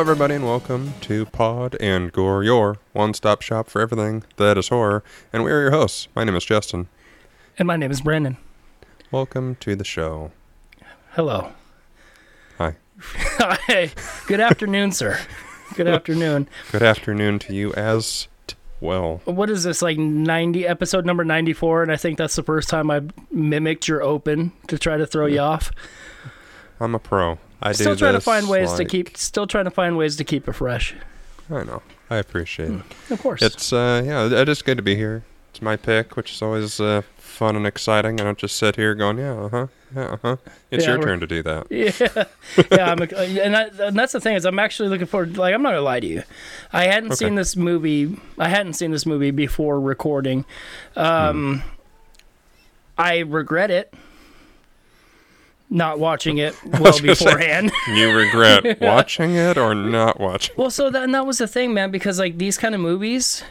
Hello, everybody, and welcome to Pod and Gore, your one stop shop for everything that is horror. And we are your hosts. My name is Justin. And my name is Brandon. Welcome to the show. Hello. Hi. Hi. Good afternoon, sir. Good afternoon. Good afternoon to you as t- well. What is this, like 90, episode number 94? And I think that's the first time I've mimicked your open to try to throw you off. I'm a pro. I Still trying to find ways to keep, still trying to find ways to keep it fresh. I know. I appreciate it. Of course. It's, uh, yeah, it is good to be here. It's my pick, which is always uh, fun and exciting. I don't just sit here going, yeah, uh huh, yeah, uh huh. It's Yeah, your turn to do that. yeah, yeah, I'm, and, that, and that's the thing is I'm actually looking forward. Like I'm not gonna lie to you, I hadn't Okay. seen this movie. I hadn't seen this movie before recording. Um, I regret it. Not watching it well gonna say- beforehand. You regret watching it or not watching well, so that that was the thing, man. Because like these kind of movies,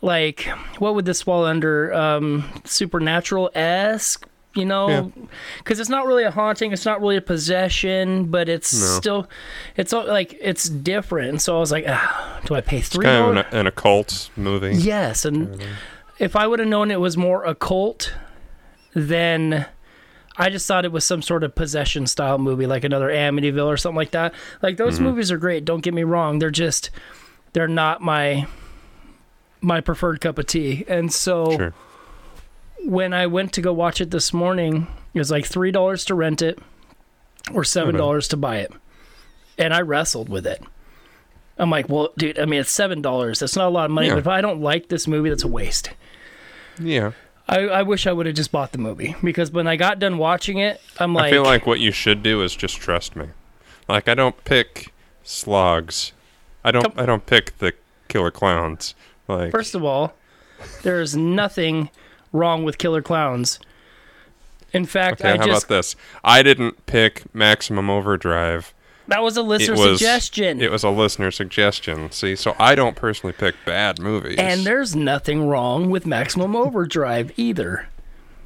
like what would this fall under? Um, supernatural esque. You know, because it's not really a haunting, it's not really a possession, but it's No. still, it's all, like it's different. And so I was like, ah, do I pay three? kind of an, an occult movie. Yes, and if I would have known it was more occult, then I just thought it was some sort of possession style movie, like another Amityville or something like that. Like those Mm-hmm. movies are great. Don't get me wrong; they're just they're not my my preferred cup of tea. And so Sure. when I went to go watch it this morning, it was like three dollars to rent it or seven dollars to buy it, and I wrestled with it. I'm like, well, dude, I mean, it's seven dollars. That's not a lot of money, Yeah. but if I don't like this movie, that's a waste. Yeah. I, I wish I would have just bought the movie because when I got done watching it, I'm like, I feel like what you should do is just trust me. Like I don't pick slogs. I don't I don't pick the killer clowns. Like first of all, there is nothing wrong with Killer Clowns. In fact, okay, I how just about this? I didn't pick Maximum Overdrive. That was a listener it was suggestion. It was a listener suggestion. See, so I don't personally pick bad movies. and there's nothing wrong with Maximum Overdrive either.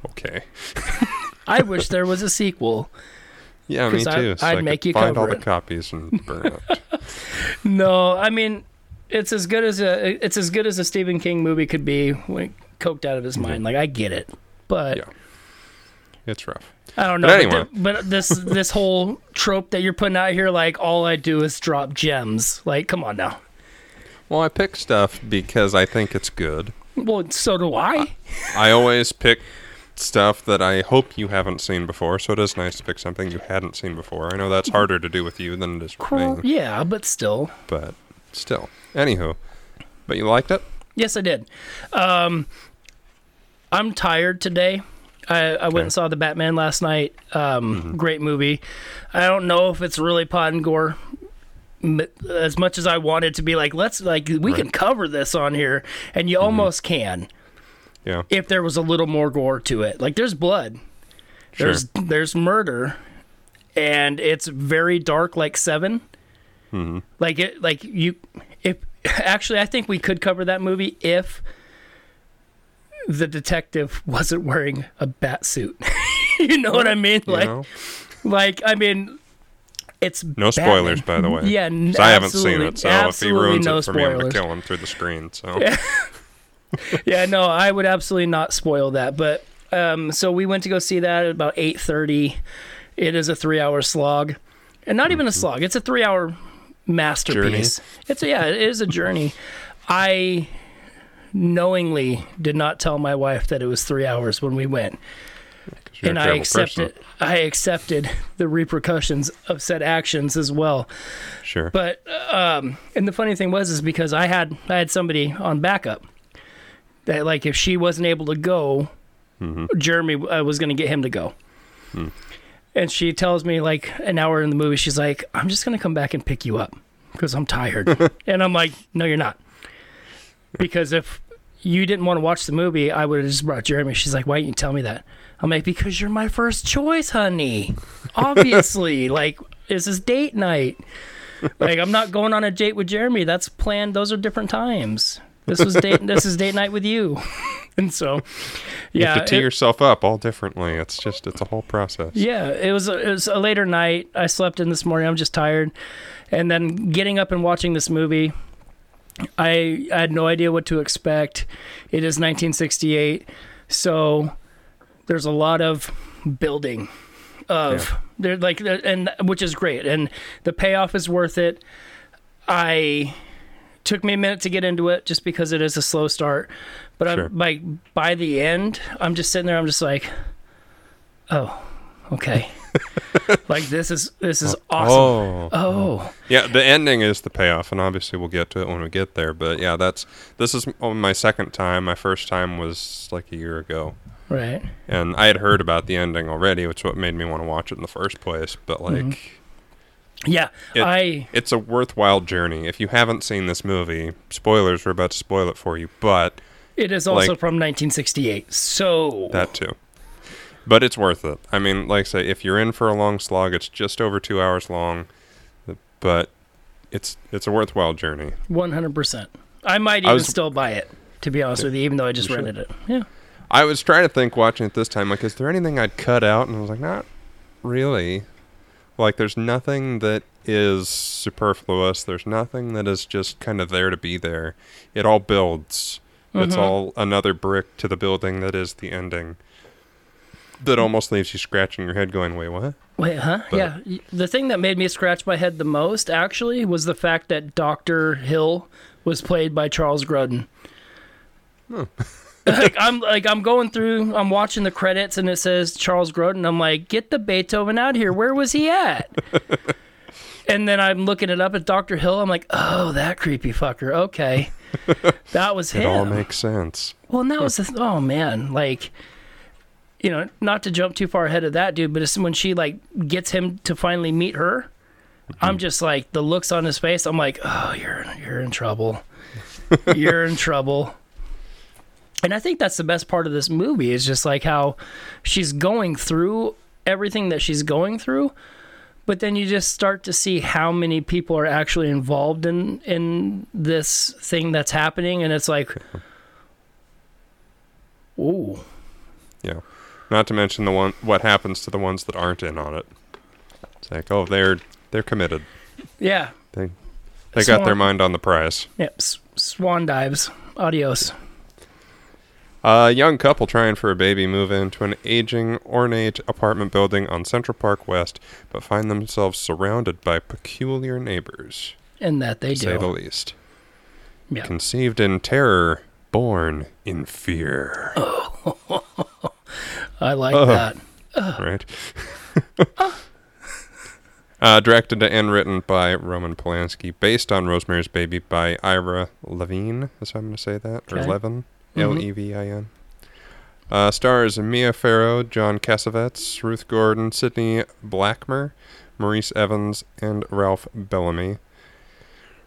okay. I wish there was a sequel. Yeah, me I- too. So I'd I make you find all cover the copies and burn it. No, I mean, it's as good as a it's as good as a Stephen King movie could be when coked out of his mm-hmm. mind. Like I get it, but Yeah. It's rough. I don't know. But But, anyway. the- but this this whole trope that you're putting out here, like all I do is drop gems. Like, come on now. Well, I pick stuff because I think it's good. Well, so do I. I always pick stuff that I hope you haven't seen before, so it is nice to pick something you hadn't seen before. I know that's harder to do with you than it is with me, Yeah, but still. but still. Anywho, but you liked it? Yes, I did. Um, I'm tired today. I, I went and saw the Batman last night. Um, Great movie. I don't know if it's really Pod and Gore. As much as I wanted to be like, let's like we can cover this on here, and you almost can Yeah. if there was a little more gore to it. Like there's blood, Sure. there's there's murder, and it's very dark, like 7 Mm-hmm. Like it, like you. If actually, I think we could cover that movie if the detective wasn't wearing a bat suit. you know what I mean? You Like, know? like I mean, it's No Batman. spoilers, by the way. Yeah, n- I haven't seen it, so if he ruins no it for me, I'm gonna kill him through the screen. So yeah, no, I would absolutely not spoil that. But um, so we went to go see that at about eight thirty. It is a three-hour slog, and not even a slog. It's a three-hour masterpiece. It's a, yeah, it is a journey. I knowingly did not tell my wife that it was three hours when we went. and I accepted. person. I accepted the repercussions of said actions as well. Sure. But um, and the funny thing was is because I had I had somebody on backup that like if she wasn't able to go, Jeremy uh, was going to get him to go. And she tells me like an hour in the movie, she's like, "I'm just going to come back and pick you up because I'm tired." and I'm like, "No, you're not." Because if you didn't want to watch the movie, I would have just brought Jeremy. She's like, "Why didn't you tell me that?" I'm like, "Because you're my first choice, honey. Obviously, like this is date night." like I'm not going on a date with Jeremy. That's planned. Those are different times. This was date. this is date night with you. and so, You yeah, have to tee it- yourself up all differently. It's just it's a whole process. yeah, it was a, it was a later night. I slept in this morning. I'm just tired, and then getting up and watching this movie. I, I had no idea what to expect. It is 1968, so there's a lot of building of Yeah. there like and which is great, and the payoff is worth it. I took me a minute to get into it just because it is a slow start, but Sure. I'm like by the end, I'm just sitting there. I'm just like, oh, okay. like this is this is awesome. Oh. Oh, Yeah, the ending is the payoff, and obviously we'll get to it when we get there. But yeah, that's this is my second time. My first time was like a year ago, right. and I had heard about the ending already, which is what made me want to watch it in the first place. But like, Mm-hmm. Yeah, It- I it's a worthwhile journey. If you haven't seen this movie, spoilers, we're about to spoil it for you, but it is also like- from 1968. So that too. But it's worth it. I mean, like I say, if you're in for a long slog, it's just over two hours long, but it's it's a worthwhile journey. 100%. I might I even was- still buy it. To be honest with you, even though I just should. rented it. Yeah. I was trying to think watching it this time, like, is there anything I'd cut out? And I was like, not really. Like, there's nothing that is superfluous. There's nothing that is just kind of there to be there. It all builds. It's Mhm. all another brick to the building that is the ending. That almost leaves you scratching your head, going, "Wait, what?" Wait, huh? But- yeah. The thing that made me scratch my head the most, actually, was the fact that Dr. Hill was played by Charles Grodin. like I'm like I'm going through, I'm watching the credits, and it says Charles Grodin. I'm like, get the Beethoven out here. Where was he at? and then I'm looking it up at Dr. Hill. I'm like, oh, that creepy fucker. Okay, that was him. It all makes sense. Well, and that was the th- oh man, like you know, not to jump too far ahead of that dude, but it's when she like gets him to finally meet her. I'm mm-hmm. just like the looks on his face. I'm like, oh, you're you're in trouble. you're in trouble. And I think that's the best part of this movie is just like how she's going through everything that she's going through, but then you just start to see how many people are actually involved in in this thing that's happening, and it's like, ooh, Yeah. Not to mention the one what happens to the ones that aren't in on it. It's like, oh, they're they're committed. yeah, They they got their mind on the prize. yep, s- swan dives, adios. A young couple trying for a baby move into an aging, ornate apartment building on Central Park West, but find themselves surrounded by peculiar neighbors, And that they to say the least. Yeah. Conceived in terror, born in fear. I like Ugh. that. right? uh, directed and written by Roman Polanski, based on Rosemary's Baby by Ira Levine. Is how I'm going to say that? Or Okay. Levin? Mhm. L E V I N. Uh, stars Mia Farrow, John Cassavetes, Ruth Gordon, Sidney Blackmer, Maurice Evans, and Ralph Bellamy.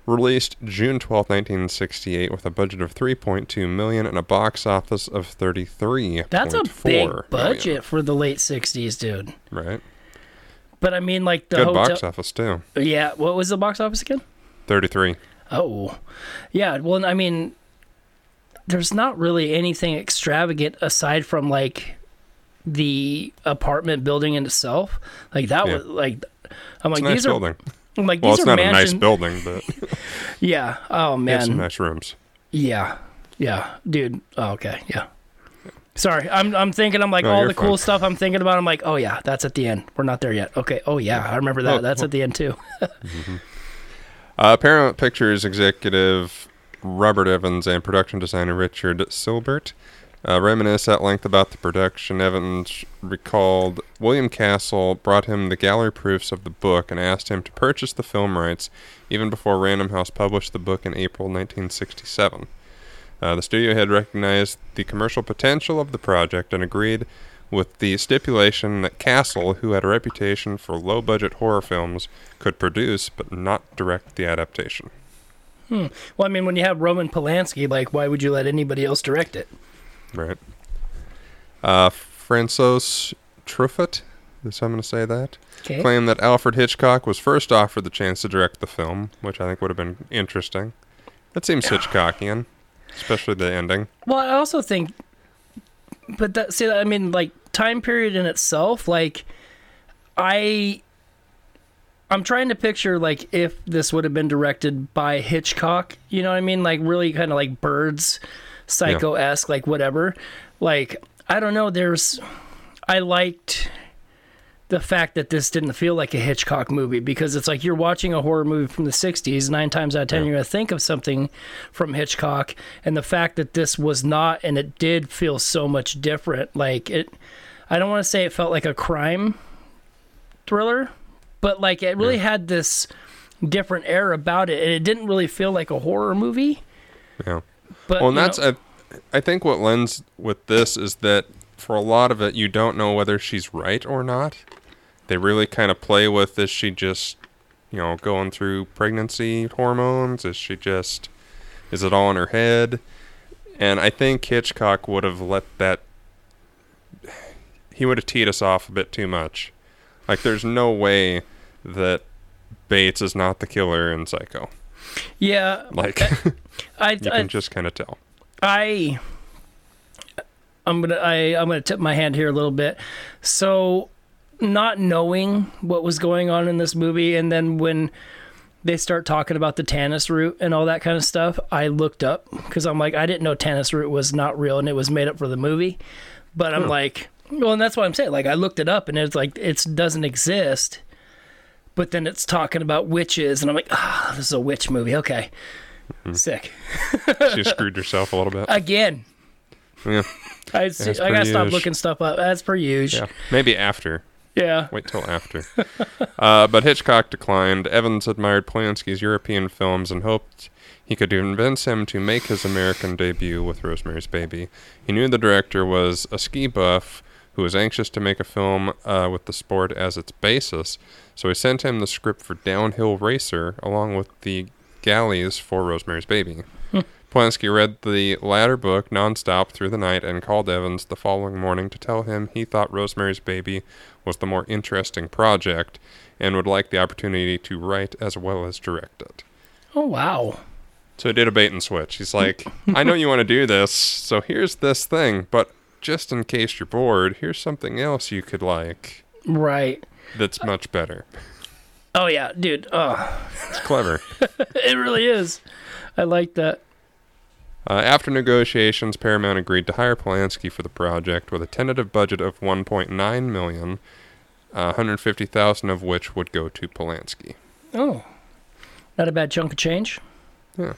Released June twelfth, 1968, with a budget of 3.2 million and a box office of 33. That's a big budget for the late '60s, dude. right? But I mean, like the Good hotel. box office too. Yeah, what was the box office again? 33. Oh, yeah. Well, I mean, there's not really anything extravagant aside from like the apartment building in itself. Like that Yeah. was like, I'm It's like a nice these are building. I'm like Well, these it's are not a nice building, but Yeah. Oh has some man. nice rooms. Yeah. Yeah, dude. Oh, okay. Yeah. Sorry, I'm I'm thinking I'm like No, all the cool stuff I'm thinking about. I'm like, oh yeah, that's at the end. We're not there yet. Okay. Oh yeah, I remember that. Oh, that's at the end too. Uh, Paramount Pictures executive Robert Evans and production designer Richard Sylbert uh, reminisce at length about the production. Evans recalled William Castle brought him the gallery proofs of the book and asked him to purchase the film rights even before Random House published the book in April 1967. Uh, the studio had recognized the commercial potential of the project and agreed with the stipulation that Castle, who had a reputation for low budget horror films, could produce but not direct the adaptation. Hmm. Well, I mean, when you have Roman Polanski, like, why would you let anybody else direct it? Right. Uh, Francis Truffaut, is I'm going to say that, Okay. claimed that Alfred Hitchcock was first offered the chance to direct the film, which I think would have been interesting. That seems Hitchcockian, especially the ending. Well, I also think but that see I mean like time period in itself like I I'm trying to picture like if this would have been directed by Hitchcock, you know what I mean? Like really kind of like birds psycho esque, like whatever. Like I don't know, there's I liked the fact that this didn't feel like a Hitchcock movie because it's like you're watching a horror movie from the 60s. Nine times out of 10, Yeah. you're going to think of something from Hitchcock. And the fact that this was not, and it did feel so much different. Like it, I don't want to say it felt like a crime thriller, but like it really had this different air about it. And it didn't really feel like a horror movie. Yeah. But Well, and that's know- I, I think what lends with this is that for a lot of it, you don't know whether she's right or not. They really kind of play with is she just, you know, going through pregnancy hormones? Is she just, is it all in her head? And I think Hitchcock would have let that. He would have teed us off a bit too much. Like, there's no way that Bates is not the killer in Psycho. yeah, Like, I, you I, can just kind of tell. I I'm gonna I I'm gonna tip my hand here a little bit. So not knowing what was going on in this movie, and then when they start talking about the Tannis root and all that kind of stuff, I looked up because I'm like I didn't know Tannis root was not real and it was made up for the movie. But I'm like, well, and that's what I'm saying. Like I looked it up and it's like it doesn't exist. But then it's talking about witches, and I'm like, ah, this is a witch movie. Okay, sick She screwed herself a little bit. again. Yeah. I, As I gotta stop looking stuff up. As per usual. Yeah, maybe after. Yeah. Wait till after. uh, but Hitchcock declined. Evans admired Polanski's European films and hoped he could convince him to make his American debut with Rosemary's Baby. He knew the director was a ski buff who was anxious to make a film uh, with the sport as its basis, so he sent him the script for Downhill Racer along with the galleys for Rosemary's Baby. Hmm. Polanski read the latter book nonstop through the night and called Evans the following morning to tell him he thought Rosemary's Baby was the more interesting project and would like the opportunity to write as well as direct it. Oh wow. So he did a bait and switch. He's like, I know you want to do this, so here's this thing, but just in case you're bored, here's something else you could like Right. that's much better. Oh yeah, dude. Oh, It's clever. it really is. I like that. Uh, after negotiations, Paramount agreed to hire Polanski for the project with a tentative budget of 1.9 million, uh, 150,000 of which would go to Polanski. Oh, not a bad chunk of change. Yeah.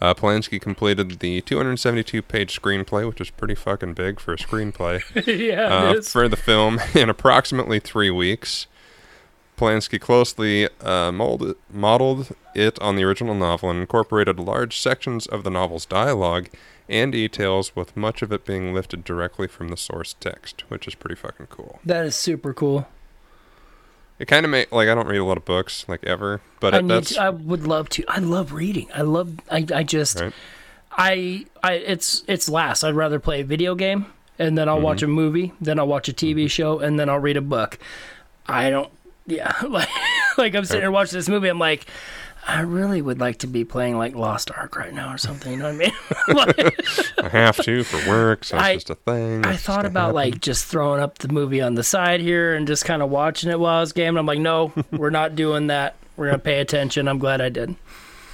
Uh, Polanski completed the 272-page screenplay, which is pretty fucking big for a screenplay, yeah, uh, it is. for the film in approximately three weeks. Polanski closely uh, molded, modeled it on the original novel and incorporated large sections of the novel's dialogue and details, with much of it being lifted directly from the source text, which is pretty fucking cool. that is super cool. It kind of made like I don't read a lot of books like ever, but I it, need. To, I would love to. I love reading. I love. I. I just. right. I. I. It's. It's last. I'd rather play a video game and then I'll watch a Mm-hmm. movie, then I'll watch a TV show, and then I'll read a book. I don't. Yeah. Like. Like I'm sitting here watching this movie. I'm like. I really would like to be playing like Lost Ark right now or something. You know what I mean? Like- I have to for work, so it's I- just a thing. I thought about happen. like just throwing up the movie on the side here and just kind of watching it while I was gaming. I'm like, no, we're not doing that. We're gonna pay attention. I'm glad I did.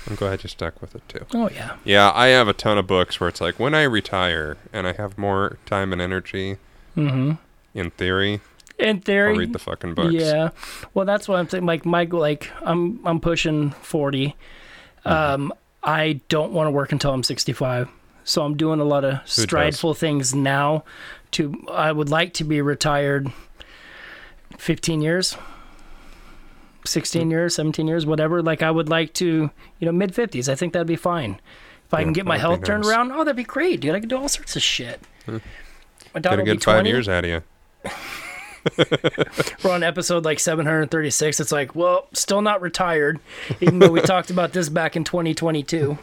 I'm glad you stuck with it too. Oh yeah, Yeah, I have a ton of books where it's like when I retire and I have more time and energy, mm-hmm. in theory, in theory, read the fucking books. yeah. Well, that's what I'm saying. Like my like I'm I'm pushing 40. Um, I don't want to work until I'm 65. So I'm doing a lot of does? strideful things now. To I would like to be retired 15 years. 16 years, 17 years, whatever. Like I would like to, you know, mid 50s. I think that'd be fine. If I Yeah, can get my health turned nice. around, oh, that'd be great, dude. I could do all sorts of shit. My Get daughter a will be good five years out of you. We're on episode like 736. It's like, well, still not retired, even though we talked about this back in 2022.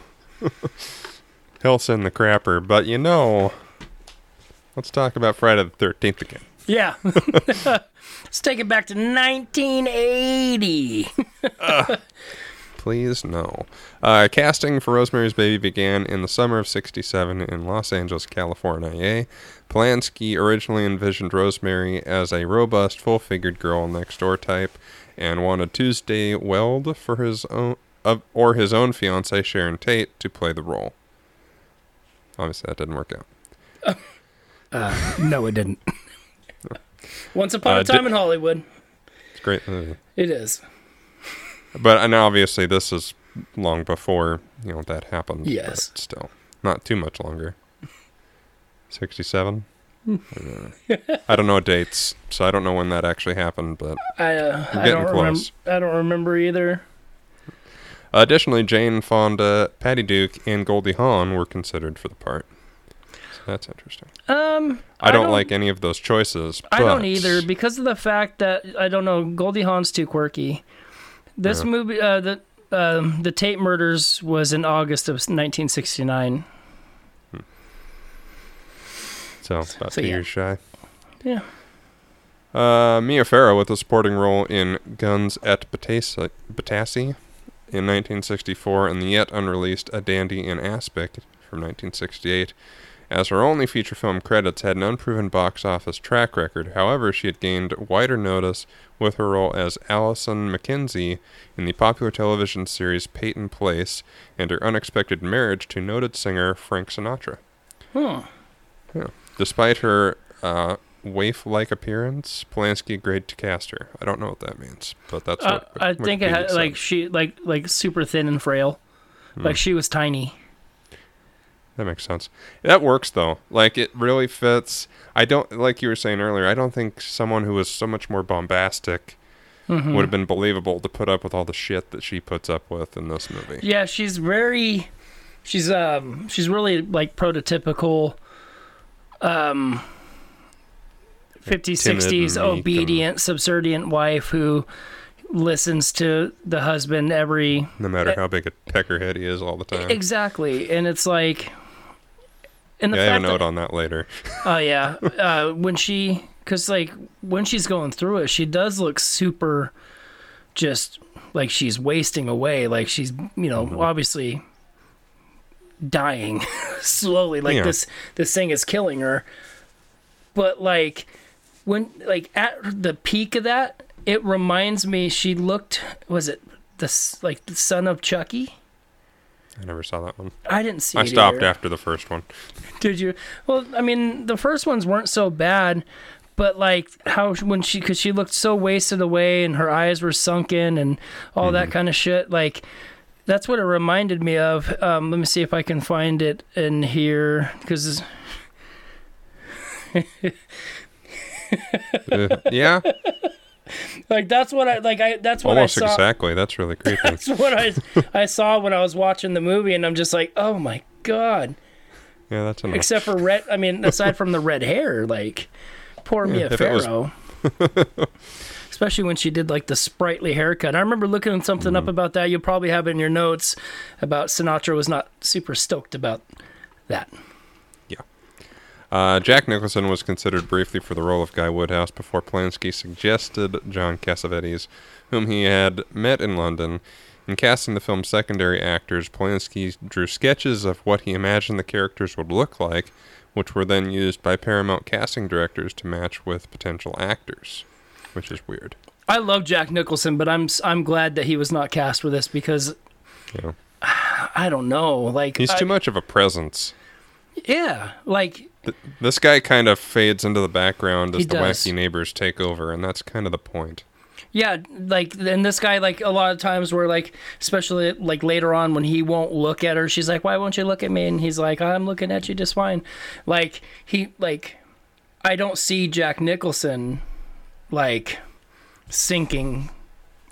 He'll send the crapper, but you know, let's talk about Friday the 13th again. Yeah. Let's take it back to 1980. Please, no. Uh, casting for Rosemary's Baby began in the summer of 67 in Los Angeles, California. Polanski originally envisioned Rosemary as a robust, full figured girl next door type and wanted Tuesday Weld for his own. Uh, or his own fiancee Sharon Tate to play the role. Obviously, that didn't work out. Uh, no, it didn't. Once upon Uh, a time di- in Hollywood. It's a great movie. It is. But and obviously, this is long before you know that happened. Yes. but still, not too much longer. Sixty-seven. I don't know dates, so I don't know when that actually happened. But I uh, I don't remember. I don't remember either. additionally, Jane Fonda, Patty Duke, and Goldie Hawn were considered for the part. So that's interesting. Um, I don't, like any of those choices. I don't either because of the fact that I don't know. Goldie Hawn's too quirky. This Yeah. movie, uh, the um, the Tate murders was in August of 1969. So about So, two yeah. years shy. Yeah. Uh, Mia Farrow with a supporting role in Guns at Batasi in 1964 and the yet unreleased A Dandy in Aspic from 1968. As her only feature film credits had an unproven box office track record, however, she had gained wider notice with her role as Allison MacKenzie in the popular television series Peyton Place and her unexpected marriage to noted singer Frank Sinatra. Hmm. Despite her uh, waif-like appearance, Polanski agreed to cast her. I don't know what that means, but that's Uh, what I think it had said. like she like like super thin and frail. Hmm. Like she was tiny. That makes sense. That works though. Like it really fits. I don't like you were saying earlier. I don't think someone who was so much more bombastic Mhm. would have been believable to put up with all the shit that she puts up with in this movie. Yeah, she's very she's um she's really like prototypical um 50s Timid 60s and meek and- obedient subservient wife who listens to the husband every No matter how big a peckerhead he is all the time. exactly and it's like and the yeah, I have a note that, on that later. oh yeah uh when she cuz like when she's going through it she does look super just like she's wasting away like she's you know Mm-hmm. obviously dying slowly like Yeah. this this thing is killing her but like when like at the peak of that it reminds me she looked was it the s- like the son of chucky I never saw that one. i didn't see I stopped either. after the first one. Did you? Well, I mean, the first ones weren't so bad, but like how when she, because she looked so wasted away and her eyes were sunken and all that mm-hmm. kind of shit. Like that's what it reminded me of. Um, let me see if I can find it in here because Uh, yeah, like that's what I like. I that's what almost I saw. exactly. That's really creepy. That's what I I saw when I was watching the movie, and I'm just like, oh my god. yeah, that's enough. Except for red. I mean, aside from the red hair, like poor Mia if it was- Farrow. Especially when she did like the sprightly haircut. I remember looking something Mm-hmm. up about that. You'll probably have it in your notes about Sinatra was not super stoked about that. Yeah. Uh, Jack Nicholson was considered briefly for the role of Guy Woodhouse before Polanski suggested John Cassavetes, whom he had met in London. In casting the film's secondary actors, Polanski drew sketches of what he imagined the characters would look like, which were then used by Paramount casting directors to match with potential actors, which is weird. I love Jack Nicholson, but I'm I'm glad that he was not cast for this because know, I don't know, like he's I- too much of a presence. Yeah, like Th- This guy kind of fades into the background as the does. wacky neighbors take over, and that's kind of the point. Yeah, like and this guy like a lot of times where like especially like later on when he won't look at her, she's like, "Why won't you look at me?" And he's like, "I'm looking at you just fine." Like he like I don't see Jack Nicholson like sinking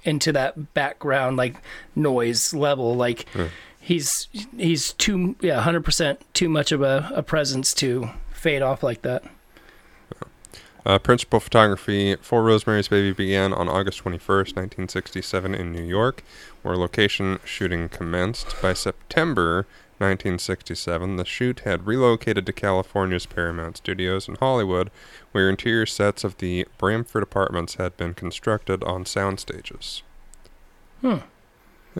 into that background like noise level like he's he's too yeah 100% too much of a, a presence to fade off like that Uh, principal photography for Rosemary's Baby began on August 21st, 1967, in New York, where location shooting commenced. By September 1967, the shoot had relocated to California's Paramount Studios in Hollywood, where interior sets of the Bramford Apartments had been constructed on sound stages. Hmm.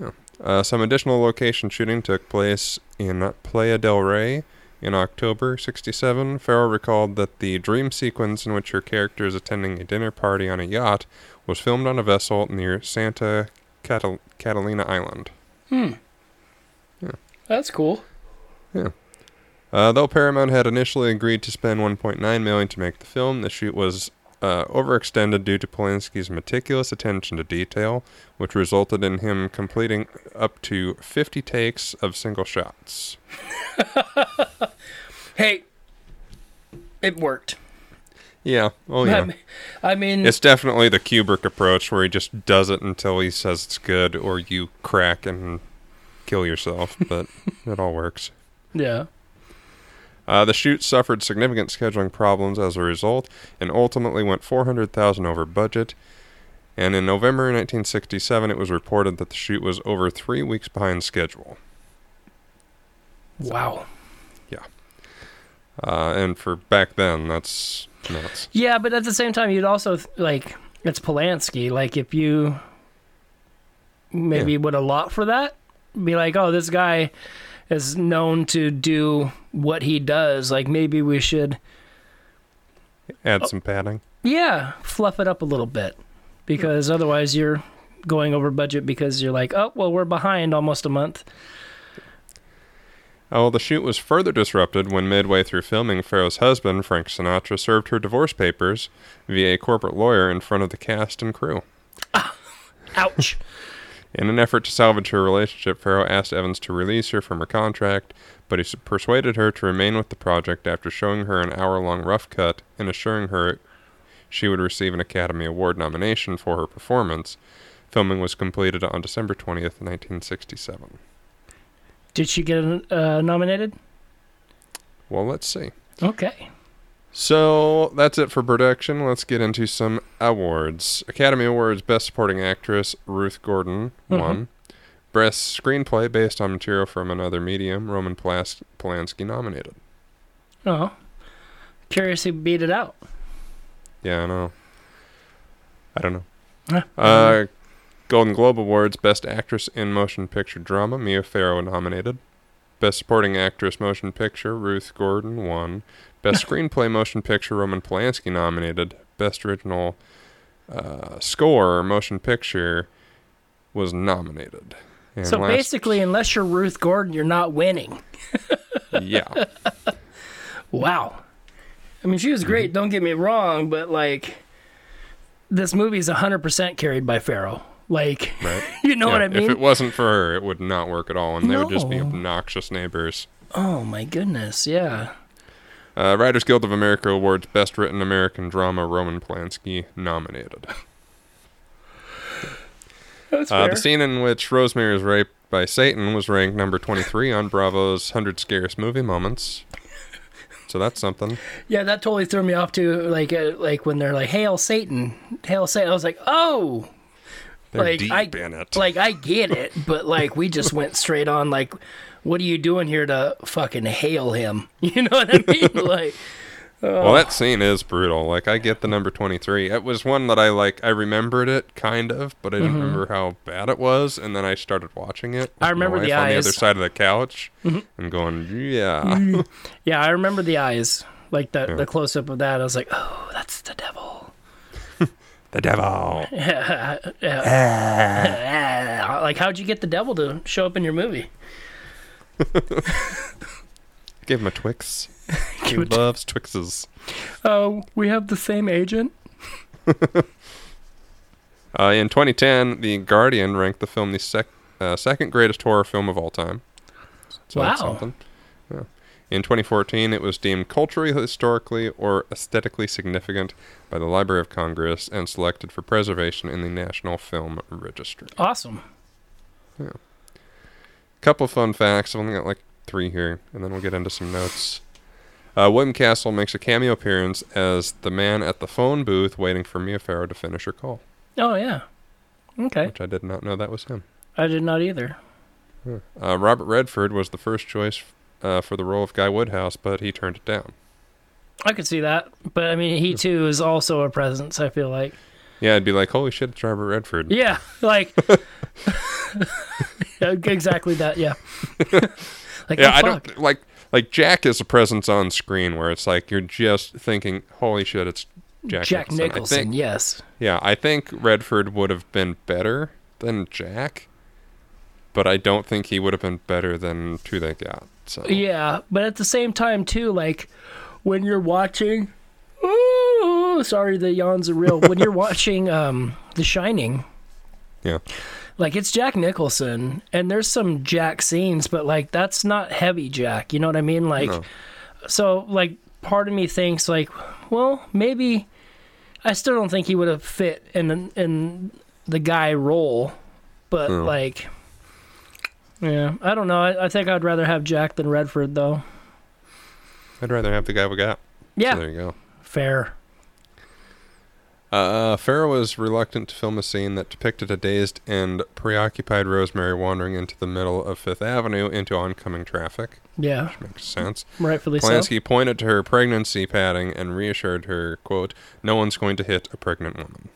Yeah. Uh, some additional location shooting took place in Playa del Rey in October 67. Farrow recalled that the dream sequence in which her character is attending a dinner party on a yacht was filmed on a vessel near Santa Catal- Catalina Island. Hmm. That's cool. Yeah. Uh, though Paramount had initially agreed to spend 1.9 million to make the film, the shoot was uh, overextended due to Polanski's meticulous attention to detail, which resulted in him completing up to 50 takes of single shots. Hey, it worked. Yeah, oh yeah. I mean, It's definitely the Kubrick approach where he just does it until he says it's good or you crack and kill yourself, but it all works. yeah. Uh, the shoot suffered significant scheduling problems as a result and ultimately went 400,000 over budget. And in November 1967, it was reported that the shoot was over three weeks behind schedule. Wow. Yeah. Uh, and for back then, that's nuts. Yeah, but at the same time, you'd also like it's Polanski. Like if you maybe Yeah. would allot for that, be like, oh, this guy is known to do what he does. Like maybe we should, Add some padding. yeah, fluff it up a little bit, because otherwise you're going over budget because you're like, oh, well, we're behind almost a month. Oh, the shoot was further disrupted when midway through filming, Farrow's husband, Frank Sinatra, served her divorce papers via a corporate lawyer in front of the cast and crew. Ouch. In an effort to salvage her relationship, Farrow asked Evans to release her from her contract, but he persuaded her to remain with the project after showing her an hour long rough cut and assuring her she would receive an Academy Award nomination for her performance. Filming was completed on December 20th, 1967. Did she get uh, nominated? Well, let's see. Okay. So that's it for production. Let's get into some awards. Academy Awards Best Supporting Actress Ruth Gordon won. Best Screenplay based on material from another medium Roman Polanski nominated. Oh, curious who beat it out. Yeah, I know. I don't know. Huh. Uh, Golden Globe Awards Best Actress in Motion Picture Drama Mia Farrow nominated. Best Supporting Actress Motion Picture Ruth Gordon won. Best Screenplay Motion Picture Roman Polanski nominated. Best Original uh, Score Motion Picture was nominated. And so last- basically, unless you're Ruth Gordon, you're not winning. yeah, Wow. I mean, she was great, don't get me wrong, but like, this movie's 100% carried by Farrow. Like, right. you know Yeah, what I mean? If it wasn't for her, it would not work at all, and they would just be obnoxious neighbors. oh my goodness, yeah. Uh, Writers Guild of America awards Best Written American Drama Roman Polanski nominated. That's Uh, the scene in which Rosemary is raped by Satan was ranked number 23 on Bravo's 100 Scariest Movie Moments. So that's something. yeah, that totally threw me off too. Like, uh, like when they're like, "Hail Satan, hail Satan," I was like, "Oh, They're Like, deep I- in it. like I get it," but like we just went straight on. Like, what are you doing here to fucking hail him? You know what I mean? like, well, that scene is brutal. Like, I get the number 23. It was one that I, like, I remembered it, kind of, but I didn't remember how bad it was. And then I started watching it. Mm-hmm. I remember the wife on the. Mm-hmm. other side of the couch and going, yeah. yeah, I remember the eyes, like the Yeah. the close up of that. I was like, "Oh, that's the devil." The devil. like, how'd you get the devil to show up in your movie? Give him a Twix. he Give it- loves Twixes. Oh, we have the same agent. Uh, in 2010, The Guardian ranked the film the sec- uh, second greatest horror film of all time. So that's Wow. something. Yeah. In 2014, it was deemed culturally, historically, or aesthetically significant by the Library of Congress and selected for preservation in the National Film Registry. Awesome. Yeah. Couple fun facts. I've only got like three here, and then we'll get into some notes. Uh, William Castle makes a cameo appearance as the man at the phone booth waiting for Mia Farrow to finish her call, Oh yeah. Okay. which I did not know that was him. I did not either. Uh, Robert Redford was the first choice uh, for the role of Guy Woodhouse, but he turned it down. I could see that, but I mean, he too is also a presence. I feel like. Yeah, I'd be like, holy shit, it's Robert Redford. Yeah, like exactly that. Yeah. like, Yeah, I fuck. don't like like Jack is a presence on screen where it's like you're just thinking, "Holy shit, it's Jack, Jack Nicholson." Nicholson. Think, yes. yeah, I think Redford would have been better than Jack, but I don't think he would have been better than who they got. So Yeah, but at the same time too, like when you're watching. Ooh, sorry, the yawns are real. When you're watching um, The Shining, yeah, like it's Jack Nicholson, and there's some Jack scenes, but like that's not heavy Jack. You know what I mean? Like, No. so like part of me thinks like, well, maybe I still don't think he would have fit in the, in the guy role, but No. like, yeah, I don't know. I, I think I'd rather have Jack than Redford though. I'd rather have the guy we got. Yeah, So there you go. fair. Uh, Farrow was reluctant to film a scene that depicted a dazed and preoccupied Rosemary wandering into the middle of Fifth Avenue into oncoming traffic. Yeah, Makes sense. rightfully so. Polanski pointed to her pregnancy padding and reassured her, quote, no one's going to hit a pregnant woman.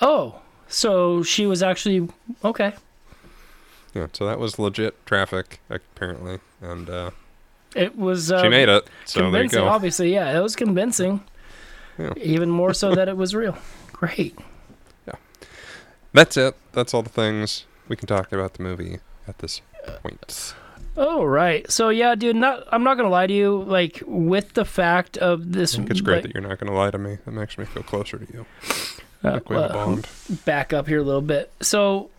Oh, so she was actually okay. Yeah, so that was legit traffic, apparently. And uh, It was. Uh, she made it. So there you convincing, go. obviously. Yeah, it was convincing. Yeah. Even more so that it was real. Great. Yeah, that's it. That's all the things we can talk about the movie at this point. Oh right. So yeah, dude. Not. I'm not gonna lie to you. Like with the fact of this. I think it's great like, that you're not going to lie to me. That makes me feel closer to you. uh, Like uh, bond. back up here a little bit. So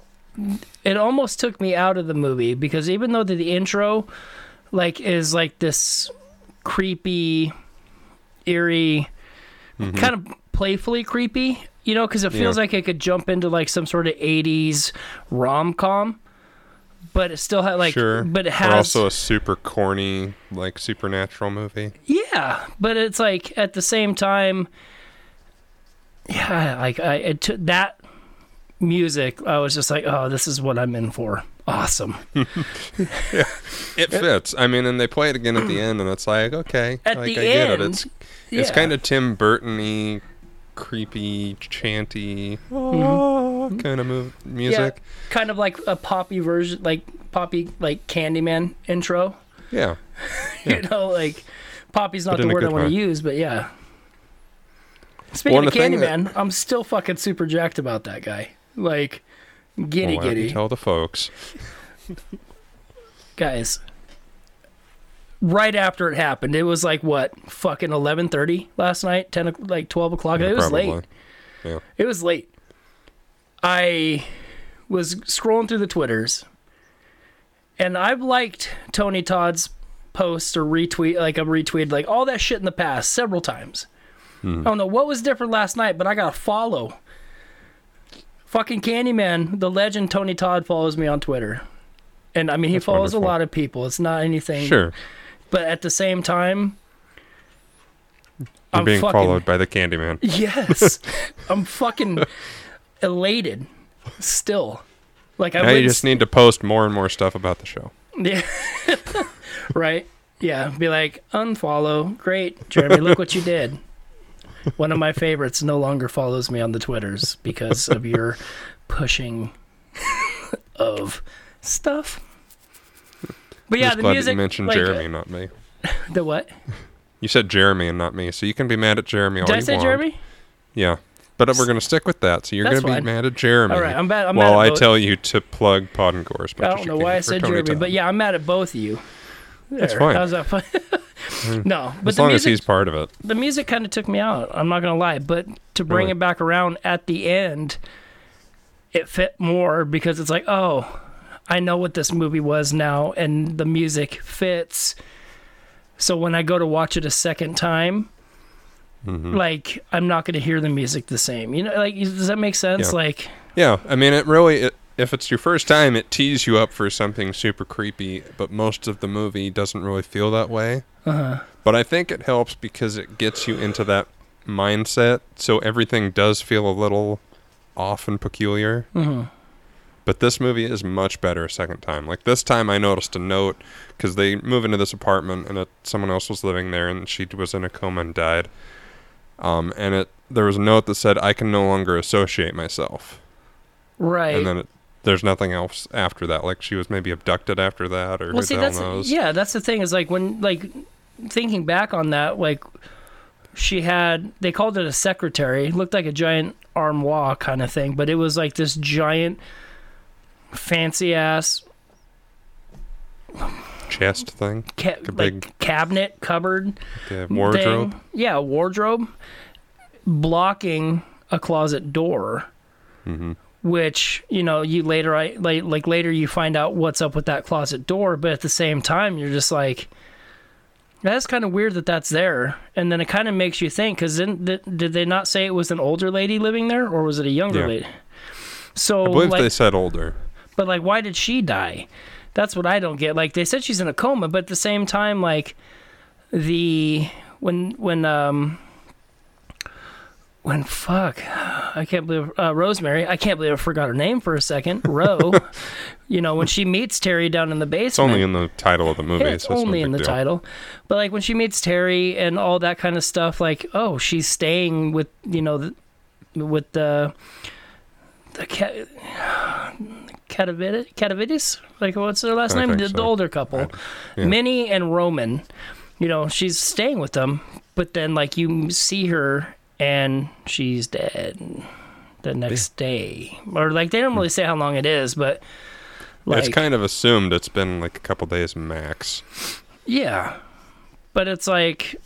it almost took me out of the movie because even though the, the intro like is like this creepy eerie Mhm. kind of playfully creepy you know because it feels Yeah. like it could jump into like some sort of 80s rom-com but it still had like sure. but it Or has also a super corny, like supernatural movie. Yeah, but it's like at the same time, yeah, like I it took that music. I was just like, oh, this is what I'm in for. Awesome. yeah, It fits. I mean, and they play it again at the end, and it's like, okay, At like the I get it. end, It's it's kind of Tim Burton-y, creepy, chanty Mm-hmm. kind of move, music. Yeah, kind of like a poppy version, like poppy, like Candyman intro. Yeah. You know, like poppy's not But the word I want to use, but yeah. Speaking Well, of thing that- Candyman, I'm still fucking super jacked about that guy. Like, giddy Well, why don't you giddy. Tell the folks. guys right after it happened it was like what fucking 11.30 last night 10 o- like 12 o'clock it was Probably. late Yeah. it was late i was scrolling through the twitters and i've liked tony todd's posts or retweet like a retweeted like all that shit in the past several times Hmm. i don't know what was different last night but i got to follow fucking candyman the legend tony todd follows me on twitter and i mean he That's follows wonderful. a lot of people it's not anything Sure. but at the same time You're I'm being fucking- followed by the Candyman. yes i'm fucking elated still like i now you just need to post more and more stuff about the show. Yeah. right. Yeah. Be like, unfollow. Great. Jeremy, look what you did. One of my favorites no longer follows me on the Twitters because of your pushing of stuff. But yeah, the music. mentioned like, Jeremy, not me. the what? You said Jeremy and not me, so you can be mad at Jeremy all Did I you say want. Jeremy? Yeah. But we're going to stick with that. So you're going to be mad at Jeremy. All right. I'm bad. I'm while mad I both. tell you to plug Pod and Gore. I don't know why I said Jeremy, but yeah, I'm mad at both of you. That's fine. How's that fun? no, but as the long music, as he's part of it. the music kind of took me out. I'm not gonna lie, but to bring Really? it back around at the end, it fit more because it's like, oh, I know what this movie was now, and the music fits. So when I go to watch it a second time, Mhm. like I'm not gonna hear the music the same. You know, like does that make sense? Yeah. Like, Yeah, I mean, it really. It, if it's your first time, it tees you up for something super creepy, but most of the movie doesn't really feel that way. uh, But I think it helps because it gets you into that mindset, so everything does feel a little off and peculiar. mhm. But this movie is much better a second time. Like this time, I noticed a note because they move into this apartment and it, someone else was living there, and she was in a coma and died. Um, and it there was a note that said, "I can no longer associate myself." right. And then it there's nothing else after that. Like she was maybe abducted after that, or well, who see, the hell that's knows? yeah, that's the thing is like when like thinking back on that, like she had they called it a secretary, it looked like a giant armoire kind of thing, but it was like this giant fancy ass Chest thing, ca- a like big- cabinet cupboard the wardrobe. thing. Yeah, wardrobe blocking a closet door. hmm Which you know, you later, I like, like later, you find out what's up with that closet door, but at the same time, you're just like, that's kind of weird that that's there. And then it kind of makes you think, because did did they not say it was an older lady living there, or was it a younger Yeah. lady? So, I believe like, they said older. but like, why did she die? That's what I don't get. Like they said she's in a coma, but at the same time, like the when when um when fuck I can't believe uh, Rosemary. I can't believe I forgot her name for a second. Ro, you know when she meets Terry down in the basement. It's only in the title of the movie. Yeah, it's so only big in the deal. title. But like when she meets Terry and all that kind of stuff, like oh, she's staying with you know the, with the the cat. Like what's their last I name? The, the older couple, yeah. Minnie and Roman. You know, she's staying with them, but then like you see her and she's dead the next day, or like they don't really say how long it is, but like it's kind of assumed it's been like a couple days max. Yeah, but it's like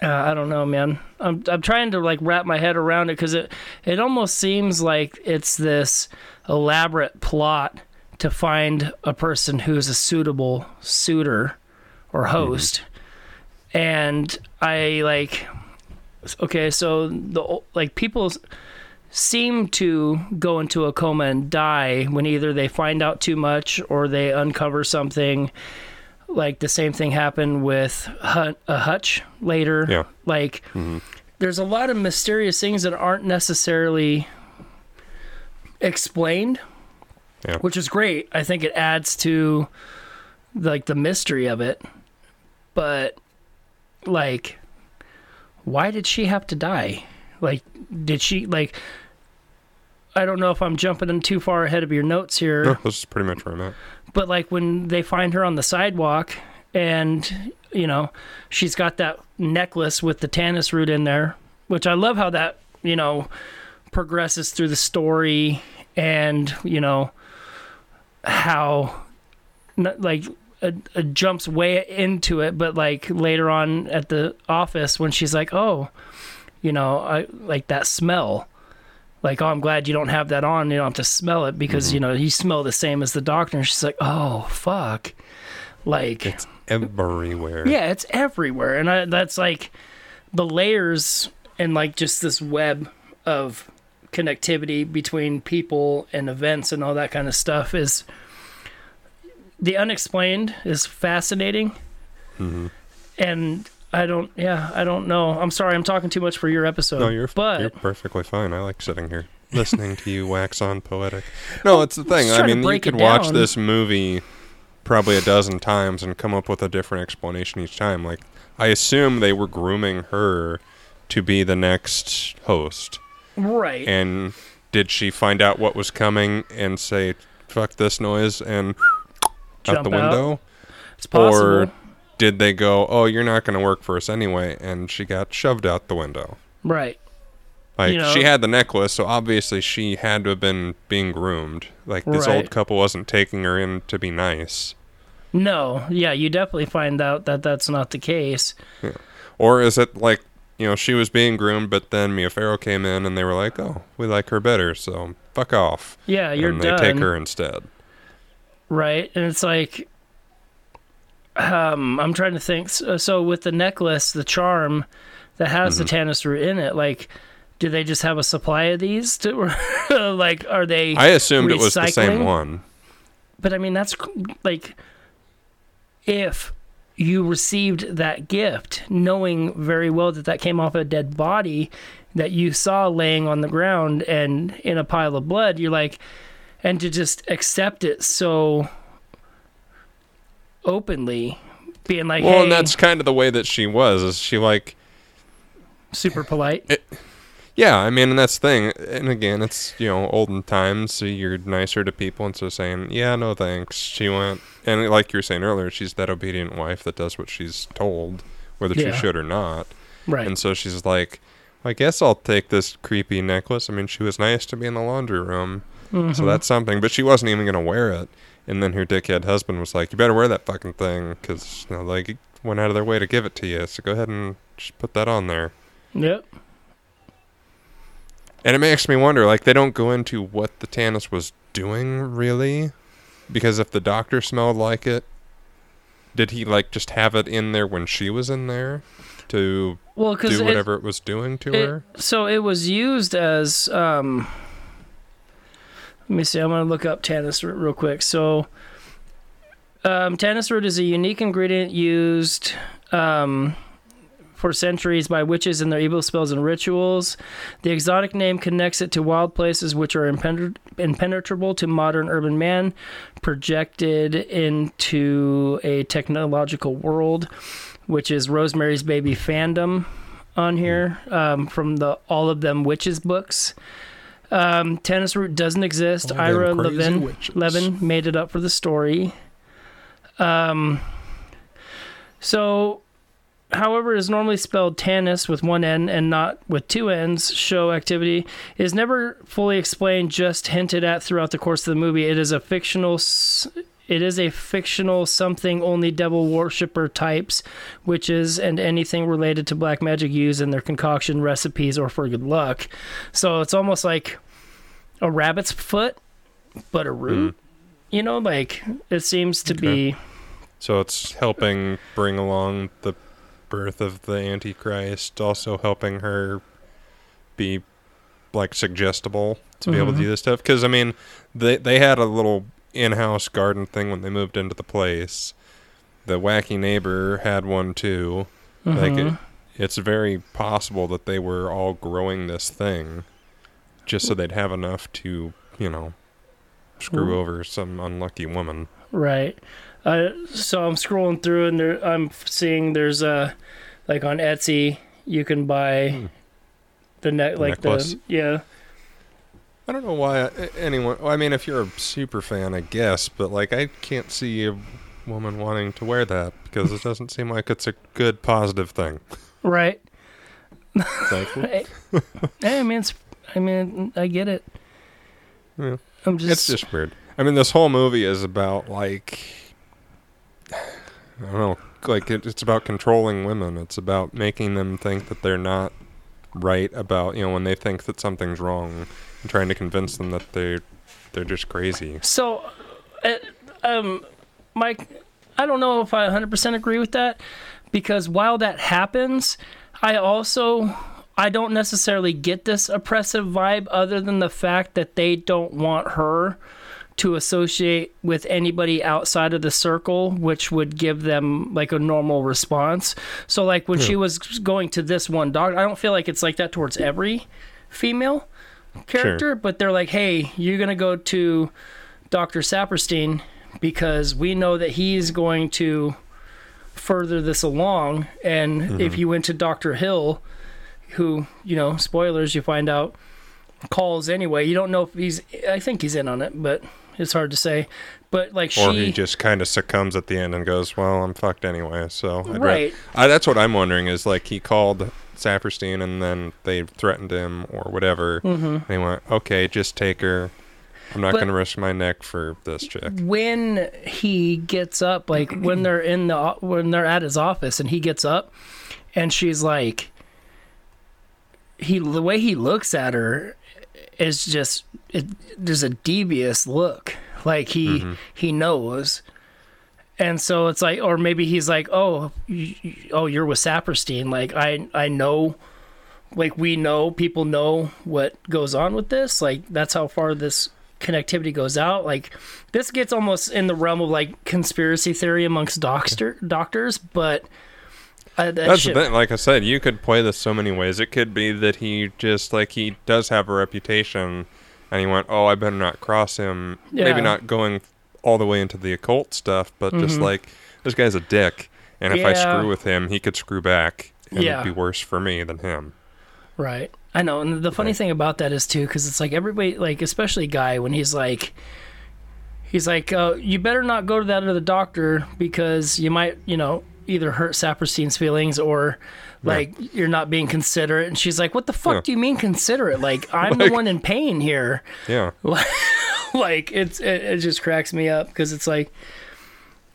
uh, I don't know, man. I'm I'm trying to like wrap my head around it because it it almost seems like it's this elaborate plot to find a person who's a suitable suitor or host, and I like okay, so the like people seem to go into a coma and die when either they find out too much or they uncover something. Like the same thing happened with a uh, Hutch later. Yeah. Like mm-hmm. there's a lot of mysterious things that aren't necessarily explained, Yeah. which is great. I think it adds to like the mystery of it. But like why did she have to die? Like did she like I don't know if I'm jumping in too far ahead of your notes here No, this is pretty much where I'm at. but like when they find her on the sidewalk and you know she's got that necklace with the tannis root in there which i love how that you know progresses through the story and you know how like it, it jumps way into it but like later on at the office when she's like oh you know i like that smell like, oh, I'm glad you don't have that on. You don't have to smell it because, mm-hmm. you know, you smell the same as the doctor. And she's like, oh, fuck. Like, It's everywhere. yeah, it's everywhere. And I, that's like the layers and like just this web of connectivity between people and events and all that kind of stuff is the unexplained is fascinating. Mm-hmm. And I don't, yeah, I don't know. I'm sorry, I'm talking too much for your episode. No, you're but you're perfectly fine. I like sitting here listening to you wax on poetic. No, it's the thing. I mean, you could watch this movie probably a dozen times and come up with a different explanation each time. Like, I assume they were grooming her to be the next host. right. And did she find out what was coming and say, "Fuck this noise" and out Jump the out. window? it's possible. Or did they go, "Oh, you're not going to work for us anyway," and she got shoved out the window? right. Like You know- she had the necklace, so obviously she had to have been being groomed. Like this Right. old couple wasn't taking her in to be nice. No, yeah, you definitely find out that that's not the case. Yeah. Or is it like, you know, she was being groomed, but then Mia Farrow came in and they were like, "Oh, we like her better, so fuck off." Yeah, you're and done. they take her instead. Right and it's like um i'm trying to think so, so with the necklace the charm that has Mm-hmm. the tannis root in it like do they just have a supply of these to, like are they I assumed it was the same one. but i mean that's like if you received that gift knowing very well that that came off a dead body that you saw laying on the ground and in a pile of blood you're like and to just accept it so openly being like Well, hey and that's kind of the way that she was. Is she like, super polite Yeah, I mean, and that's the thing. And again, it's you know olden times, so you're nicer to people instead of saying, "Yeah, no thanks." She went, and like you were saying earlier, she's that obedient wife that does what she's told, whether Yeah. she should or not. Right. And so she's like, "I guess I'll take this creepy necklace." I mean, she was nice to me in the laundry room, Mm-hmm. so that's something. But she wasn't even gonna wear it. And then her dickhead husband was like, "You better wear that fucking thing, because you know, like, went out of their way to give it to you. So go ahead and just put that on there." Yep. And it makes me wonder, like, they don't go into what the Tannis was doing, really. Because if the doctor smelled like it, did he, like, just have it in there when she was in there to Well, do whatever it, was doing to her? so it was used as. Um, let me see. I'm gonna look up tannis root real quick. So, um, tannis root is a unique ingredient used um, for centuries by witches in their evil spells and rituals. The exotic name connects it to wild places which are impenetra- impenetrable to modern urban man, projected into a technological world, which is Rosemary's Baby fandom on here um, from the All of Them Witches books. Um, Tannis Root doesn't exist. All Ira Levin, witches. Levin made it up for the story. Um, so, however, is normally spelled Tanis with one N and not with two N's. Show activity is never fully explained, just hinted at throughout the course of the movie. It is a fictional. s- It is a fictional something only devil worshipper types, witches, and anything related to black magic use in their concoction recipes or for good luck. So it's almost like a rabbit's foot, but a root. Mm. You know, like it seems to be. So it's helping bring along the birth of the Antichrist, also helping her be, like, suggestible to be able to mm-hmm. do this stuff. Because, I mean, they, they had a little in house garden thing when they moved into the place. The wacky neighbor had one too. Like it, Mhm. it's very possible that they were all growing this thing just so they'd have enough to, you know, screw Ooh. over some unlucky woman. Right. Uh, so I'm scrolling through and there, I'm seeing there's a like on Etsy you can buy Hmm. the net like necklace? the yeah I don't know why a- anyone. well, I mean, if you're a super fan, I guess, but like, I can't see a woman wanting to wear that because it doesn't seem like it's a good positive thing. right. Hey, I mean it's I mean I get it. Yeah. I'm just, it's just weird. I mean, this whole movie is about like, I don't know, like it, it's about controlling women. It's about making them think that they're not right about you know when they think that something's wrong, trying to convince them that they they're just crazy. So, uh, um, Mike, I don't know if I 100% agree with that because while that happens, I also I don't necessarily get this oppressive vibe other than the fact that they don't want her to associate with anybody outside of the circle which would give them like a normal response. So like when she was going to this one dog, I don't feel like it's like that towards every female character, but they're like, "Hey, you're going to go to Dr. Sapirstein because we know that he's going to further this along. And mm-hmm. if you went to Dr. Hill, who, you know, spoilers, you find out calls anyway. You don't know if he's, I think he's in on it, but it's hard to say. But like Or she, he just kind of succumbs at the end and goes, "Well, I'm fucked anyway." So I'd ra- Right. I, that's what I'm wondering is like he called Sapirstein and then they threatened him or whatever, Mm-hmm. and he went, "Okay, just take her. I'm not going to risk my neck for this chick." when he gets up, like when they're in the when they're at his office and he gets up, and she's like, he the way he looks at her is just it, there's a devious look, like he he knows. And so it's like, or maybe he's like, "Oh, you, oh, you're with Sapirstein. Like, I, I know, like we know, people know what goes on with this. Like, that's how far this connectivity goes out. Like, this gets almost in the realm of like conspiracy theory amongst doctor doctors, but uh, that That's shit, the thing. Like I said, you could play this so many ways. It could be that he just like he does have a reputation, and he went, "Oh, I better not cross him." Yeah. Maybe not going all the way into the occult stuff, but just Mhm. like this guy's a dick, and if I screw with him, he could screw back, and Yeah. it'd be worse for me than him. Right. I know. And the funny Right. thing about that is too, because it's like everybody, like especially Guy, when he's like, he's like, uh, you better not go to that other doctor because you might, you know, either hurt Sapirstein's feelings or like you're not being considerate. And she's like, what the fuck Yeah. do you mean considerate? Like I'm the one in pain here. Yeah. like it's it, it just cracks me up because it's like,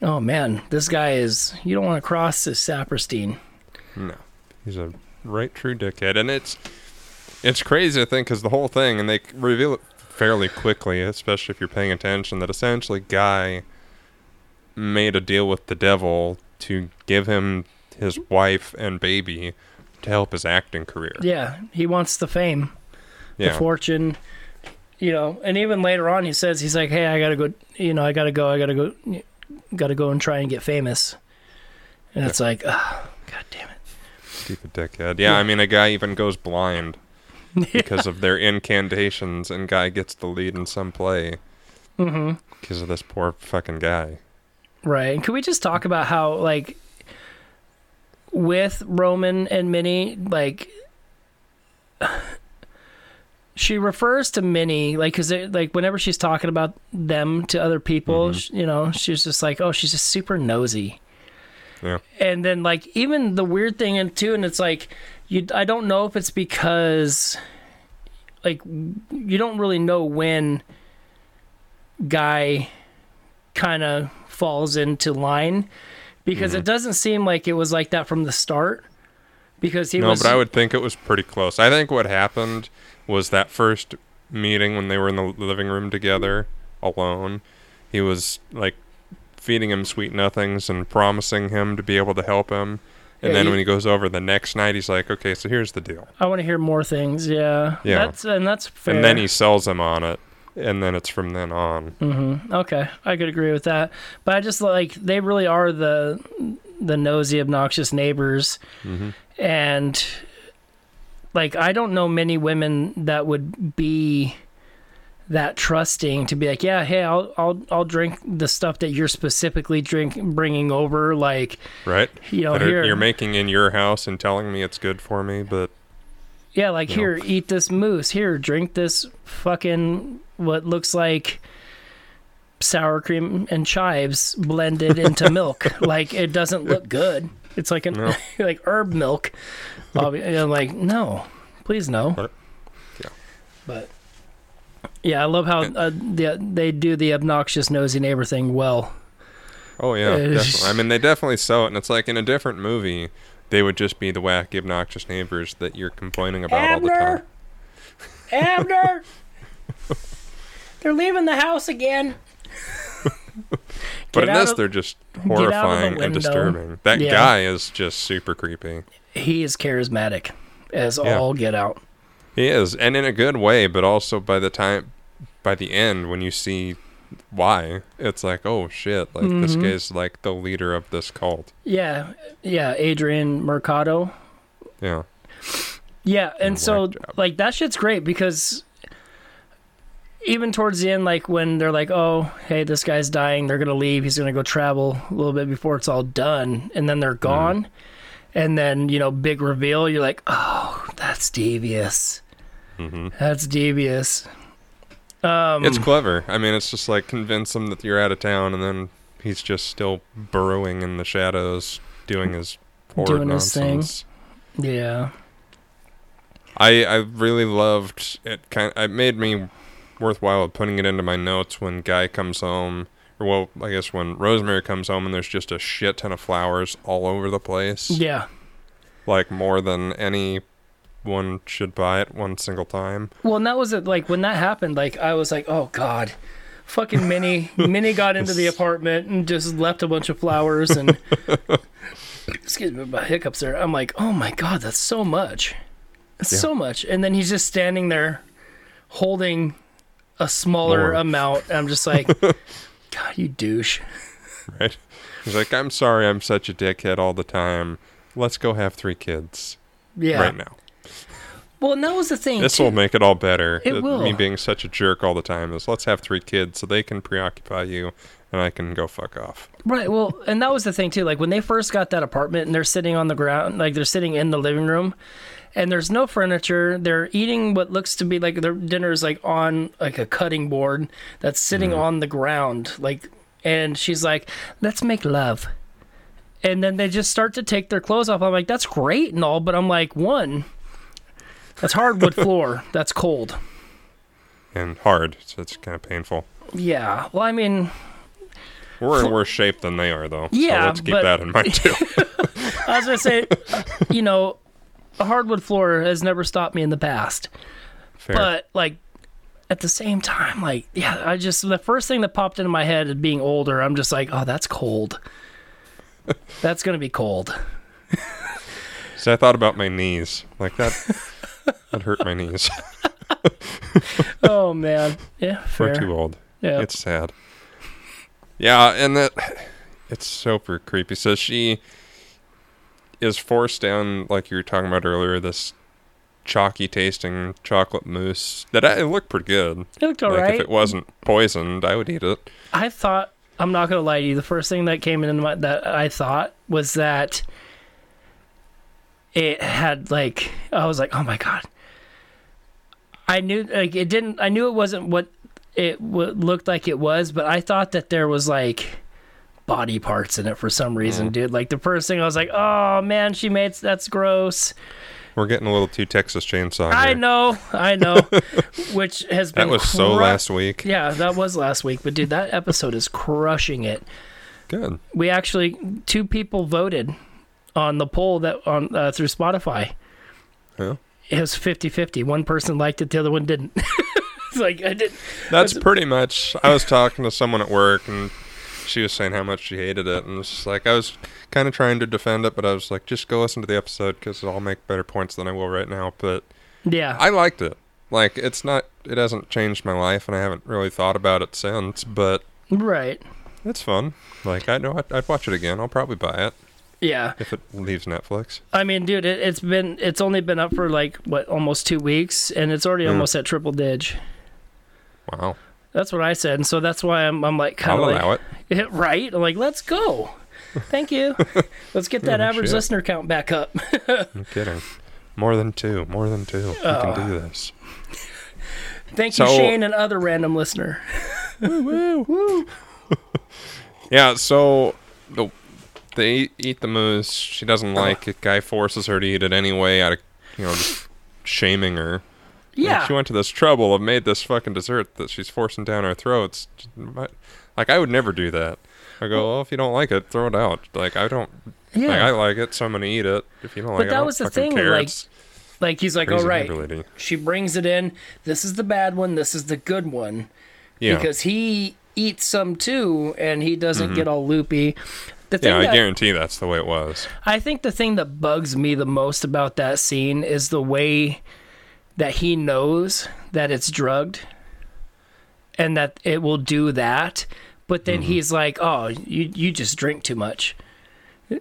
oh man, this guy is. You don't want to cross this Sapirstein. No, he's a right true dickhead, and it's it's crazy to think because the whole thing, and they reveal it fairly quickly, especially if you're paying attention, that essentially Guy made a deal with the devil to give him his wife and baby to help his acting career. Yeah, he wants the fame. Yeah, the fortune you know and even later on he says he's like hey i gotta go you know i gotta go i gotta go gotta go and try and get famous and it's like oh, god damn it stupid dickhead. Yeah, I mean, a guy even goes blind because of their incantations, and Guy gets the lead in some play hmm because of this poor fucking guy. right and can we just talk about how like with roman and minnie like she refers to Minnie like because like whenever she's talking about them to other people, sh you know, she's just like, oh, she's just super nosy. Yeah. And then like even the weird thing and too, and it's like you, I don't know if it's because like you don't really know when guy kind of falls into line because Mm-hmm. it doesn't seem like it was like that from the start because he was no, was but I would think it was pretty close. I think what happened was that first meeting when they were in the living room together alone. He was like feeding him sweet nothings and promising him to be able to help him. And Yeah, then he- when he goes over the next night, he's like, "Okay, so here's the deal." I want to hear more things. Yeah. Yeah. That's and that's fair. And then he sells him on it, and then it's from then on. Mm-hmm. Okay, I could agree with that. But I just like they really are the the nosy, obnoxious neighbors, Mm-hmm. and like I don't know many women that would be that trusting to be like, yeah, hey, I'll I'll I'll drink the stuff that you're specifically drink bringing over, like Right? you know here, you're making in your house and telling me it's good for me, but yeah, like you know. here, eat this mousse, here, drink this fucking what looks like sour cream and chives blended into milk. Like it doesn't look good. It's like an No. like herb milk. I'm like, no, please no. But- yeah. But yeah, I love how uh, the, they do the obnoxious nosy neighbor thing well. Oh yeah, definitely. I mean, they definitely sell it, and it's like in a different movie, they would just be the wacky, obnoxious neighbors that you're complaining about all the time. Abner, they're leaving the house again. But in this, of- they're just of the horrifying and disturbing. That Yeah. guy is just super creepy. He is charismatic as Yeah. all get out. He is, and in a good way, but also by the time, by the end, when you see why, it's like, oh shit, like this Mhm. guy's like the leader of this cult. Yeah, yeah, Adrian Marcato. Yeah, Yeah, and whack so like that shit's great because even towards the end, like when they're like, "Oh, hey, this guy's dying. They're gonna leave. He's gonna go travel a little bit before it's all done," and then they're Mm-hmm. gone, and then you know, big reveal. You're like, "Oh, that's devious. hmm That's devious." Um, it's clever. I mean, it's just like convince him that you're out of town, and then he's just still burrowing in the shadows, doing his horrid Doing his thing. nonsense. yeah, I I really loved it. Kind it made me worthwhile putting it into my notes when Guy comes home, or well, I guess when Rosemary comes home and there's just a shit ton of flowers all over the place, yeah. like more than any one should buy it one single time. Well, and that was it. Like when that happened, like I was like, "Oh God." Fucking Minnie, Minnie got into the apartment and just left a bunch of flowers and excuse me my hiccups there. I'm like, oh my god, that's so much, that's Yeah. so much. And then he's just standing there, holding a smaller More. amount. And I'm just like, God, you douche. Right? He's like, I'm sorry, I'm such a dickhead all the time. Let's go have three kids Yeah. right now. Well, and that was the thing. This will make it all better. It Uh, will. Me being such a jerk all the time is let's have three kids so they can preoccupy you and I can go fuck off. Right. Well, and that was the thing too. Like when they first got that apartment and they're sitting on the ground, like they're sitting in the living room, and there's no furniture. They're eating what looks to be like their dinner is like on like a cutting board that's sitting mm-hmm. on the ground. Like, and she's like, "Let's make love." And then they just start to take their clothes off. I'm like, "That's great and all," but I'm like, one, that's hardwood floor. That's cold. And hard, so it's kind of painful. Yeah. Well, I mean, We're in worse shape than they are, though. Yeah, so let's keep but- that in mind too. I was gonna say, you know, a hardwood floor has never stopped me in the past. Fair. But like at the same time, like yeah, I just the first thing that popped into my head is being older. I'm just like, oh, that's cold. that's gonna be cold. See, I thought about my knees. Like that. that hurt my knees. Oh man, yeah, We're too old. Yeah, It's sad. Yeah, and that it's super creepy. So she is forced down, like you were talking about earlier, this chalky tasting chocolate mousse that I, it looked pretty good. it looked like alright. if it wasn't poisoned, I would eat it. I thought I'm not gonna lie to you. The first thing that came in my that I thought was that it had like I was like, oh my god. I knew like it didn't. I knew it wasn't what it w- looked like it was, but I thought that there was like body parts in it for some reason, dude. Like the first thing I was like, oh man, she made that's gross. We're getting a little too Texas Chainsaw. I know, I know, which has been That was so last week. Yeah, that was last week, but dude, that episode is crushing it. Good. we actually two people voted on the poll that on uh, through Spotify. Yeah. It was 50-50. One person liked it, the other one didn't. it's like I did. That's pretty much. I was talking to someone at work, and she was saying how much she hated it, and it's just like I was kind of trying to defend it, but I was like, just go listen to the episode because I'll make better points than I will right now. But Yeah, I liked it. Like it's not. It hasn't changed my life, and I haven't really thought about it since. But right. it's fun. Like I know I'd, I'd watch it again. I'll probably buy it Yeah, if it leaves Netflix. I mean, dude, it, it's been it's only been up for like what almost two weeks, and it's already Mm. almost at triple dig. Wow. That's what I said, and so that's why I'm I'm like kind of like it. right. I'm like, let's go. Thank you. Let's get that Oh, average shit. listener count back up. I'm kidding. More than two. More than two. We Oh. can do ah. this. Thank you, Shane, and other random listener. Woo, woo, woo. yeah, so the they eat, eat the mousse. She doesn't like it. Guy forces her to eat it anyway, out of you know, just shaming her. Like, she went to this trouble of made this fucking dessert that she's forcing down our throats. Like I would never do that. I go, well, if you don't like it, throw it out. Like I don't. yeah. Like I like it, so I'm gonna eat it. If you don't like it, that I don't was the fucking thing, Care. like, It's Like he's like, all right, ability. she brings it in. This is the bad one. This is the good one. Yeah, Because he eats some too, and he doesn't get all loopy. The thing Mm-hmm. yeah. I that, guarantee that's the way it was. I think the thing that bugs me the most about that scene is the way that he knows that it's drugged and that it will do that, but then Mm-hmm. he's like, "Oh, you you just drink too much."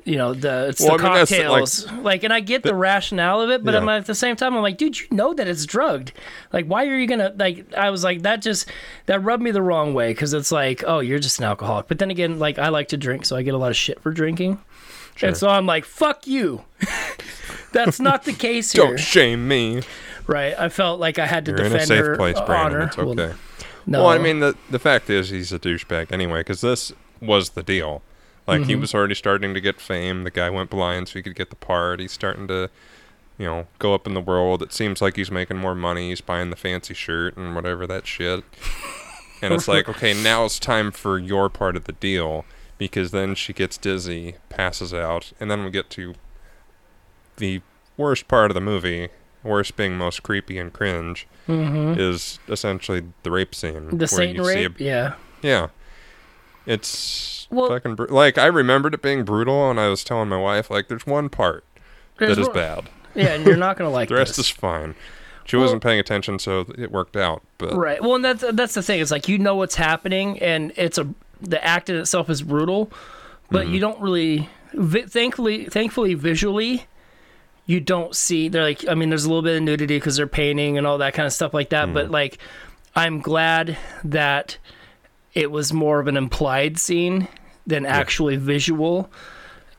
You know the it's Well, the I mean, the- like- cocktails, like, and I get the, rationale of it, but Yeah. I'm at the same time, I'm like, dude, you know that it's drugged. Like, why are you gonna like? I was like, that just that rubbed me the wrong way because it's like, oh, you're just an alcoholic. But then again, like, I like to drink, so I get a lot of shit for drinking. Sure. And so I'm like, fuck you. That's not the case here. Don't shame me. Right. I felt like I had to You're in defend a safe her place, Brandon. honor. It's okay. Well, no. Well, I mean, the the fact is, he's a douchebag anyway. Because this was the deal. Like Mm-hmm. he was already starting to get fame. The guy went blind so he could get the part. He's starting to, you know, go up in the world. It seems like he's making more money. He's buying the fancy shirt and whatever that shit. And it's like, okay, now it's time for your part of the deal. Because then she gets dizzy, passes out, and then we get to the worst part of the movie. Worst being most creepy and cringe Mhm. is essentially the rape scene. the Satan see a- rape. yeah. yeah. It's Well- fucking bru- like I remembered it being brutal, and I was telling my wife like, "There's one part that is bad. Yeah, and you're not gonna like The rest this. is fine." She Well- wasn't paying attention, so it worked out. But Right. Well, and that's that's the thing. It's like you know what's happening, and it's a the act in itself is brutal, but Mm-hmm. you don't really. Vi- thankfully, thankfully, visually, you don't see. They're like, I mean, there's a little bit of nudity because they're painting and all that kind of stuff like that. Mm. But like, I'm glad that it was more of an implied scene than actually visual.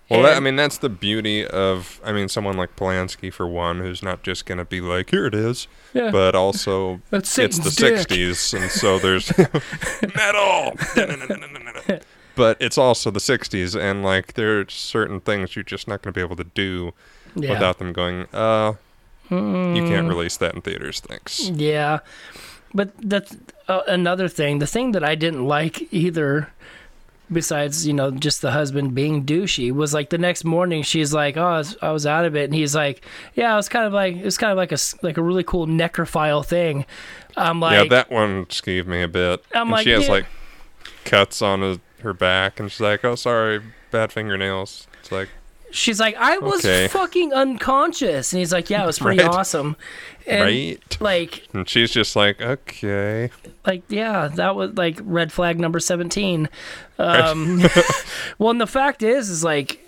Well, that, I mean, that's the beauty of, I mean, someone like Polanski, for one, who's not just going to be like, here it is, Yeah. but also it's the dick. 60s, and so there's metal. but it's also the 60s, and like, there are certain things you're just not going to be able to do yeah. without them going, uh, you Mm. can't release that in theaters, thanks. Yeah, but that's uh, another thing. The thing that I didn't like either, besides you know just the husband being douchey, was like the next morning she's like, "Oh, I was, I was out of it," and he's like, "Yeah, it was kind of like it was kind of like a like a really cool necrophile thing." I'm like, yeah, that one skeeved me a bit. I'm and like, she has yeah. like cuts on his, her back, and she's like, oh, sorry, bad fingernails. It's like, she's like, "I was Okay. fucking unconscious," and he's like, "Yeah, it was pretty Right. awesome," and right? like And she's just like, okay. like yeah that was like red flag number 17 um well and the fact is is like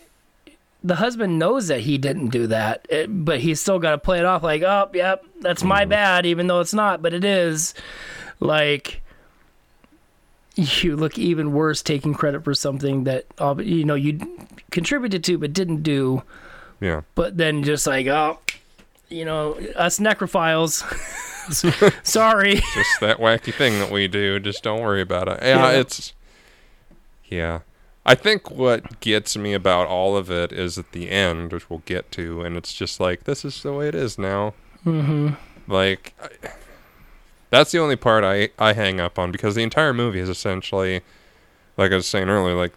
the husband knows that he didn't do that eh, but he's still got to play it off like oh yep that's my bad even though it's not but it is like you look even worse taking credit for something that uh, you know you contributed to but didn't do Yeah. but then just like oh you know us necrophiles sorry just that wacky thing that we do. Just don't worry about it. Yeah, Yeah. it's yeah. I think what gets me about all of it is at the end, which we'll get to, and it's just like this is the way it is now. mm-hmm Like I, that's the only part I I hang up on because the entire movie is essentially, like I was saying earlier, like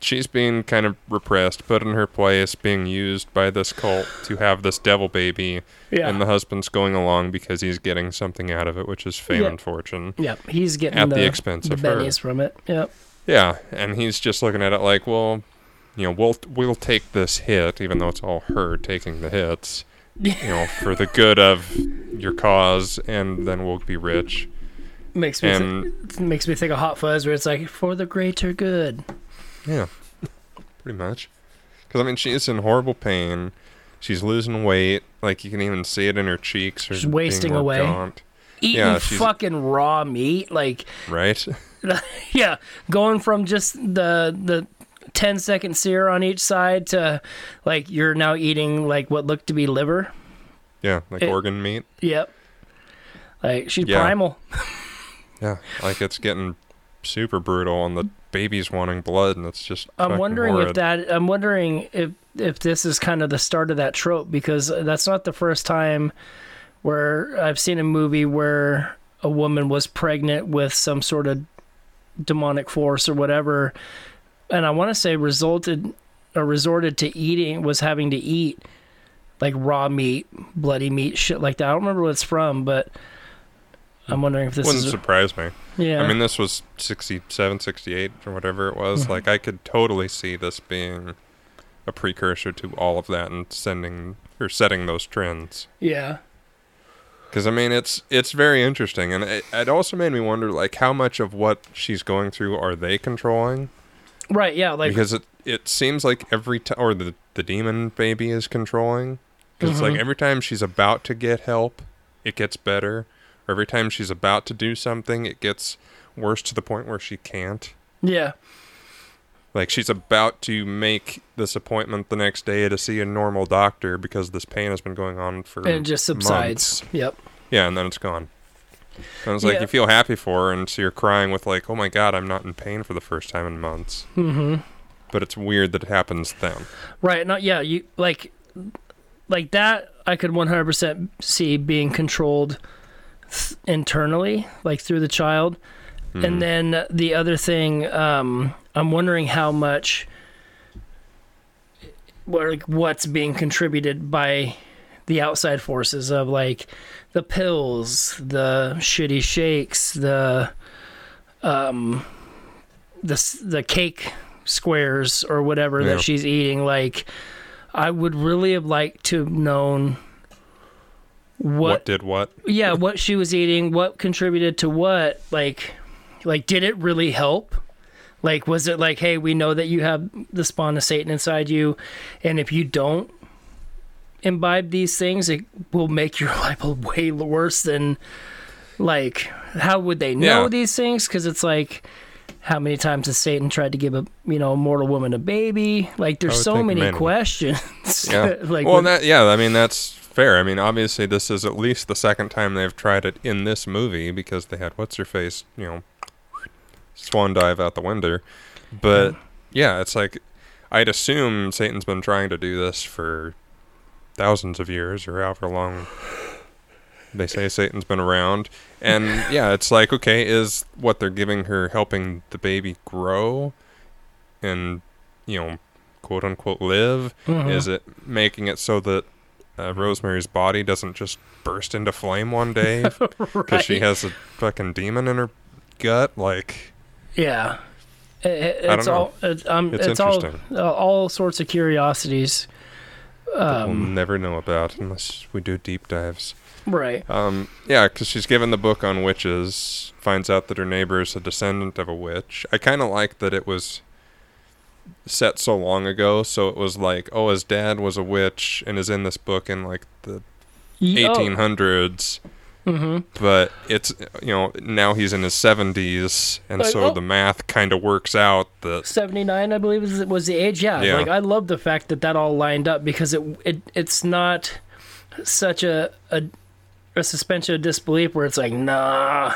she's being kind of repressed, put in her place, being used by this cult to have this devil baby, yeah and the husband's going along because he's getting something out of it, which is fame and fortune. Yep, he's getting At the, the expense the of her. from it. Yep. Yeah, and he's just looking at it like, well, you know, we'll we'll take this hit, even though it's all her taking the hits, you know, for the good of your cause, and then we'll be rich. Makes me And th- makes me think of Hot Fuzz, where it's like for the greater good. yeah, pretty much. Because I mean, she's in horrible pain. She's losing weight. Like you can even see it in her cheeks. She's wasting away. gaunt, Eating Yeah, fucking raw meat, like right? yeah, going from just the the 10 second sear on each side to like you're now eating like what looked to be liver. Yeah, like It- organ meat. Yep. Like she's Yeah. primal. Yeah, like it's getting super brutal, and the baby's wanting blood, and it's just. I'm wondering horrid. if that. I'm wondering if if this is kind of the start of that trope because that's not the first time where I've seen a movie where a woman was pregnant with some sort of demonic force or whatever, and I want to say resulted or resorted to eating was having to eat like raw meat, bloody meat, shit like that. I don't remember what it's from, but I'm wondering if this Wouldn't is surprise me. yeah. I mean, this was 67, 68, or whatever it was. Mm-hmm. Like, I could totally see this being a precursor to all of that and sending or setting those trends. yeah. Because I mean, it's it's very interesting, and it, it also made me wonder, like, how much of what she's going through are they controlling? Right. Yeah. Like because it it seems like every time, or the the demon baby is controlling. Because it's like Mhm. every time she's about to get help, it gets better. Or every time she's about to do something, it gets worse to the point where she can't. yeah. Like she's about to make this appointment the next day to see a normal doctor because this pain has been going on for And it just subsides. months. Yep. Yeah, and then it's gone. And it's like Yeah. you feel happy for her, and so you're crying with like, "Oh my god, I'm not in pain for the first time in months." Mm-hmm. But it's weird that it happens then. Right. Not yeah. You like like that. I could 100% see being controlled th- internally, like through the child. Mhm. And then the other thing, um, I'm wondering how much, what like what's being contributed by the outside forces of like the pills, the shitty shakes, the um, the the cake squares or whatever Yeah. that she's eating. Like, I would really have liked to have known what, what did what? yeah what she was eating what contributed to what like like did it really help like was it like hey we know that you have the spawn of satan inside you and if you don't imbibe these things it will make your life way worse than like how would they know Yeah. these things because it's like how many times has Satan tried to give a you know a mortal woman a baby? Like there's so many, many. questions. Yeah. like well, with- that yeah, I mean that's fair. I mean, obviously this is at least the second time they've tried it in this movie because they had what's her face, you know, swan dive out the window. But yeah, it's like I'd assume Satan's been trying to do this for thousands of years or however long they say Satan's been around. And yeah, it's like okay, is what they're giving her helping the baby grow and you know, quote unquote live? Mhm. Is it making it so that uh, Rosemary's body doesn't just burst into flame one day because she has a fucking demon in her gut? Like, Yeah. I- I- I It's all it, um, It's it's, all uh, all sorts of curiosities. That we'll Um, never know about unless we do deep dives. right. Um, yeah, because she's given the book on witches, finds out that her neighbor is a descendant of a witch. I kind of like that it was set so long ago, so it was like, oh, his dad was a witch and is in this book in like the eighteen hundreds. oh, 1800s. mhm. but it's you know now he's in his 70s and Like, so oh. the math kind of works out that 79 i believe was, was the age yeah. Yeah. like i love the fact that that all lined up because it, it it's not such a, a a suspension of disbelief where it's like nah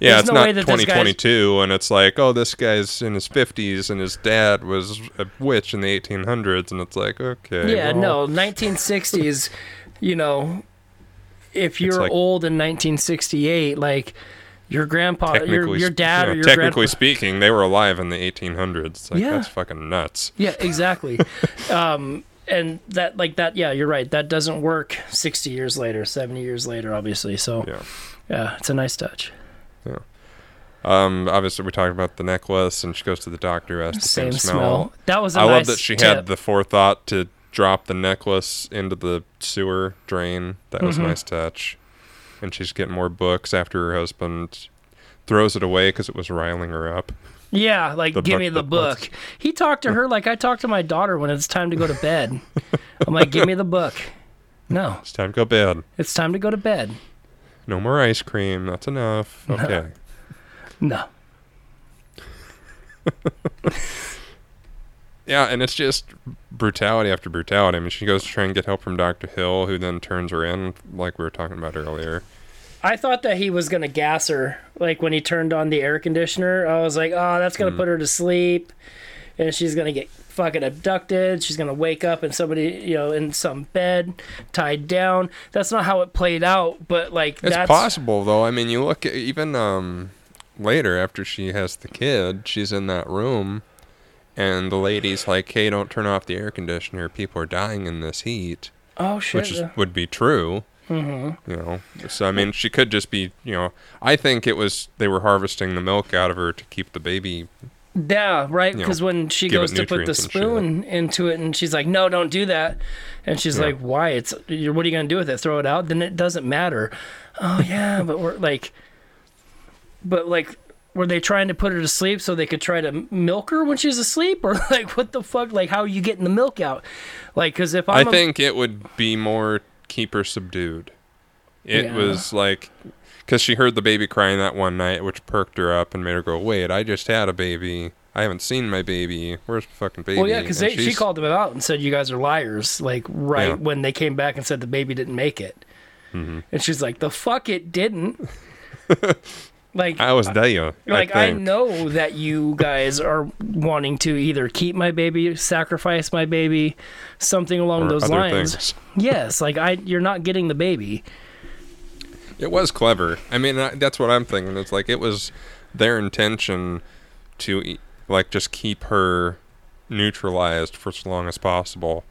yeah There's it's no not way that this guy's- 2022 and it's like oh this guy's in his 50s and his dad was a witch in the 1800s and it's like okay yeah well, no 1960s you know if you're like- old in 1968 like your grandpa your, your dad yeah, or your technically grandpa speaking they were alive in the 1800s like Yeah. that's fucking nuts yeah exactly um and that like that yeah you're right that doesn't work 60 years later 70 years later obviously so yeah yeah it's a nice touch Yeah. um obviously we talked about the necklace and she goes to the doctor has the same same, smell. That was a I nice I love that she tip. had the forethought to drop the necklace into the sewer drain. That was Mhm. a nice touch. And she's getting more books after her husband throws it away because it was riling her up. Yeah, like The give book me the was- book. He talked to her like I talk to my daughter when it's time to go to bed. I'm like, give me the book. No, It's time to go to bed. it's time to go to bed. No more ice cream. That's enough. Okay. No. yeah, and it's just brutality after brutality. I mean, she goes to try and get help from Dr. Hill, who then turns her in, like we were talking about earlier. I thought that he was gonna gas her, like when he turned on the air conditioner. I was like, oh, that's Hmm. gonna put her to sleep, and she's gonna get fucking abducted. She's gonna wake up and somebody, you know, in some bed, tied down. That's not how it played out, but like It's that's possible though. I mean, you look at even um later after she has the kid, she's in that room and the lady's like, "Hey, don't turn off the air conditioner. People are dying in this heat." Oh shit. Which is, would be true. Mm-hmm. You know. So I mean, she could just be, you know, I think it was they were harvesting the milk out of her to keep the baby Yeah, right. you know, Because when she goes to put the nutrients and shit. spoon into it, and she's like, "No, don't do that," and she's Yeah. like, "Why? It's you're, what are you gonna do with it? Throw it out? Then it doesn't matter." Oh yeah, but we're like, but like, were they trying to put her to sleep so they could try to milk her when she's asleep, or like, what the fuck? Like, how are you getting the milk out? Like, because if i I'm a- think it would be more keep her subdued. It Yeah. was like because she heard the baby crying that one night, which perked her up and made her go, "Wait, I just had a baby. I haven't seen my baby. Where's my fucking baby?" Well, yeah, because she called them out and said you guys are liars. Like right Yeah. when they came back and said the baby didn't make it, Mm-hmm. and she's like, "The fuck it didn't." like I was there. like I, I, know that you guys are wanting to either keep my baby, sacrifice my baby, something along or those lines. things. Yes, like I, you're not getting the baby. It was clever. I mean, I, that's what I'm thinking. It's like it was their intention to like just keep her neutralized for as long as possible.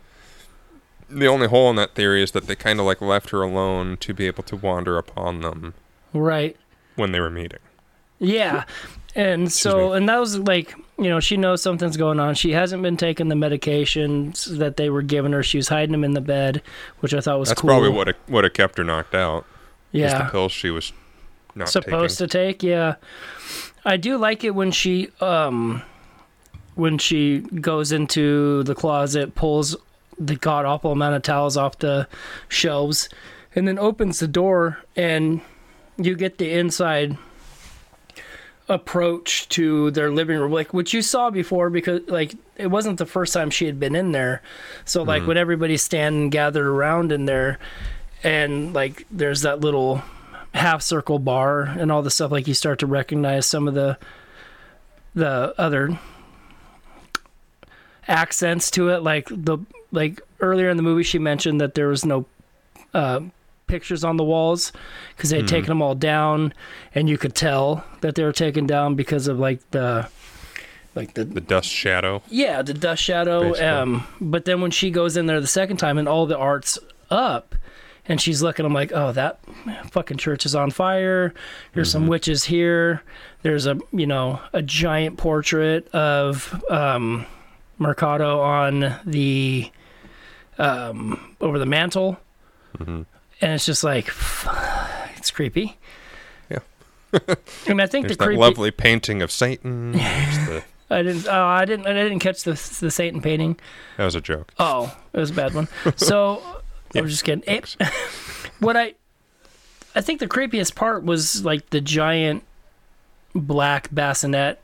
The only hole in that theory is that they kind of like left her alone to be able to wander upon them Right. When they were meeting. Yeah. And so, and that was like, you know, she knows something's going on. She hasn't been taking the medications that they were giving her. She was hiding them in the bed, which I thought was That's cool. probably what would have kept her knocked out. yeah. the pills she was not supposed taking. to take yeah i do like it when she um when she goes into the closet pulls the god awful amount of towels off the shelves and then opens the door and you get the inside approach to their living room like which you saw before because like it wasn't the first time she had been in there. So like when everybody's standing gathered around in there and like there's that little half circle bar and all the stuff like you start to recognize some of the the other accents to it. Like the like earlier in the movie she mentioned that there was no uh pictures on the walls because they had taken them all down and you could tell that they were taken down because of like the like the The dust shadow. yeah, the dust shadow. Basically. Um, but then when she goes in there the second time and all the art's up, and she's looking, I'm like, oh, that fucking church is on fire. There's some witches here. There's a you know a giant portrait of um, Marcato on the um, over the mantle, and it's just like it's creepy. Yeah. I mean, I think There's the creepy. lovely painting of Satan. The- I didn't. Oh, I didn't. I didn't catch the the Satan painting. that was a joke. Oh, it was a bad one. So I was just kidding. It, what I I think the creepiest part was like the giant black bassinet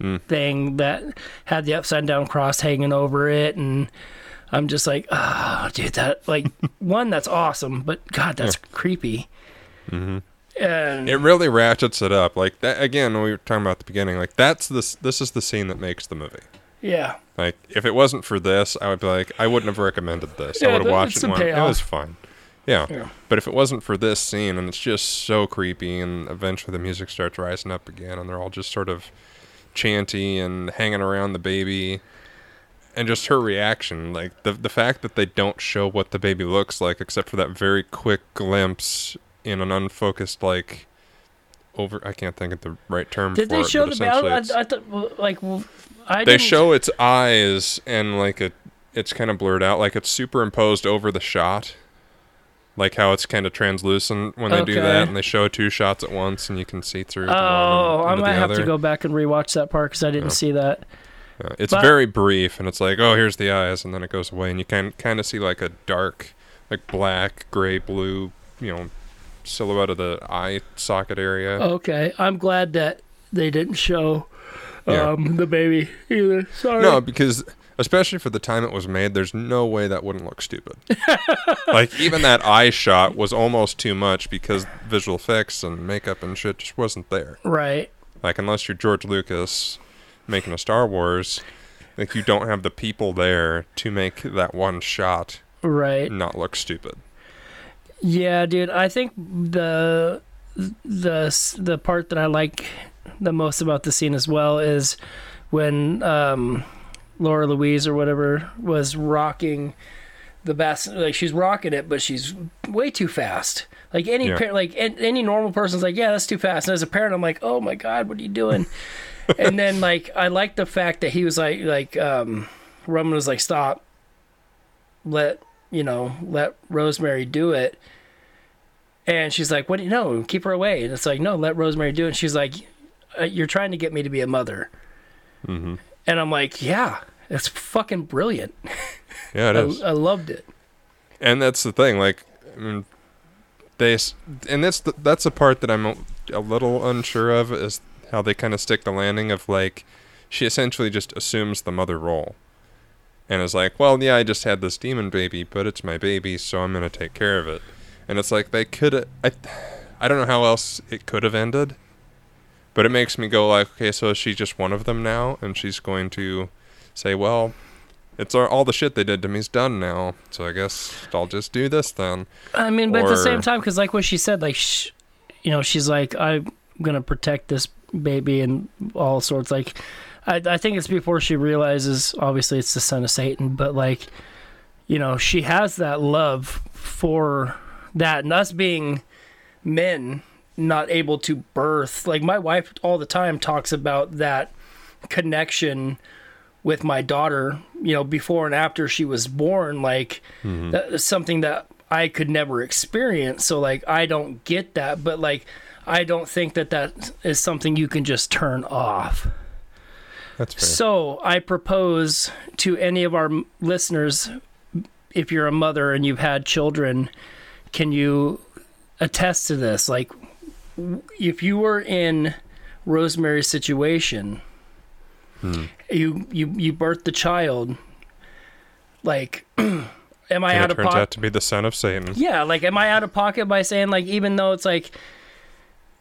Mm. thing that had the upside down cross hanging over it and I'm just like, oh, dude, that like one that's awesome, but God, that's creepy. hmm And It really ratchets it up. Like that again. We were talking about at the beginning. Like that's this. This is the scene that makes the movie. yeah, Like if it wasn't for this, I would be like, I wouldn't have recommended this. I would have watched it. And went, it was fun. Yeah. Yeah. But if it wasn't for this scene, and it's just so creepy, and eventually the music starts rising up again, and they're all just sort of chanty and hanging around the baby, and just her reaction, like the the fact that they don't show what the baby looks like, except for that very quick glimpse in an unfocused like. Over, I can't think of the right term did for they it. show the I, I thought like I they show its eyes and like a it's kind of blurred out like it's superimposed over the shot like how it's kind of translucent when they do that and they show two shots at once and you can see through Oh, I might have other. to go back and rewatch that part because I didn't Yeah. see that. Uh, it's but- very brief and it's like oh here's the eyes and then it goes away and you can kind of see like a dark like black gray blue you know silhouette of the eye socket area Okay, I'm glad that they didn't show Yeah. um, the baby either. Sorry. No, because especially for the time it was made, there's no way that wouldn't look stupid. like even that eye shot was almost too much because visual effects and makeup and shit just wasn't there. Right. Like unless you're George Lucas making a Star Wars, like you don't have the people there to make that one shot Right. not look stupid. Yeah, dude. I think the the the part that I like the most about the scene as well is when um, Laura Louise or whatever was rocking the bass. Like she's rocking it, but she's way too fast. Like any Yeah. par- like any normal person's like, yeah, that's too fast. And as a parent, I'm like, oh my god, what are you doing? and then like I like the fact that he was like like um, Roman was like, stop, let you know, let Rosemary do it. And she's like, "What do you know? Keep her away." And it's like, "No, let Rosemary do it." And she's like, uh, "You're trying to get me to be a mother." hmm And I'm like, "Yeah, it's fucking brilliant. Yeah, it I, is. I loved it." And that's the thing, like, I mean, they, and that's the, that's the part that I'm a, a little unsure of is how they kind of stick the landing of like, she essentially just assumes the mother role, and is like, well, yeah, I just had this demon baby, but it's my baby, so I'm gonna take care of it. And it's like they could, I, I don't know how else it could have ended, but it makes me go like, okay, so is she just one of them now, and she's going to say, well, it's all, all the shit they did to me's done now, so I guess I'll just do this then. I mean, but at the same time, because like what she said, like, sh- you know, she's like, "I'm gonna protect this baby and all sorts." Like, I, I think it's before she realizes, obviously, it's the son of Satan, but like, you know, she has that love for that, and us being men not able to birth. Like, my wife all the time talks about that connection with my daughter, you know, before and after she was born, like mm-hmm. that is something that I could never experience. So like I don't get that, but like I don't think that that is something you can just turn off. That's fair. So I propose to any of our listeners, if you're a mother and you've had children, can you attest to this? Like, if you were in Rosemary's situation, Hmm. you you you birth the child. Like, am I And out it of turns pocket? out to be the son of Satan. Yeah, like, am I out of pocket by saying like, even though it's like,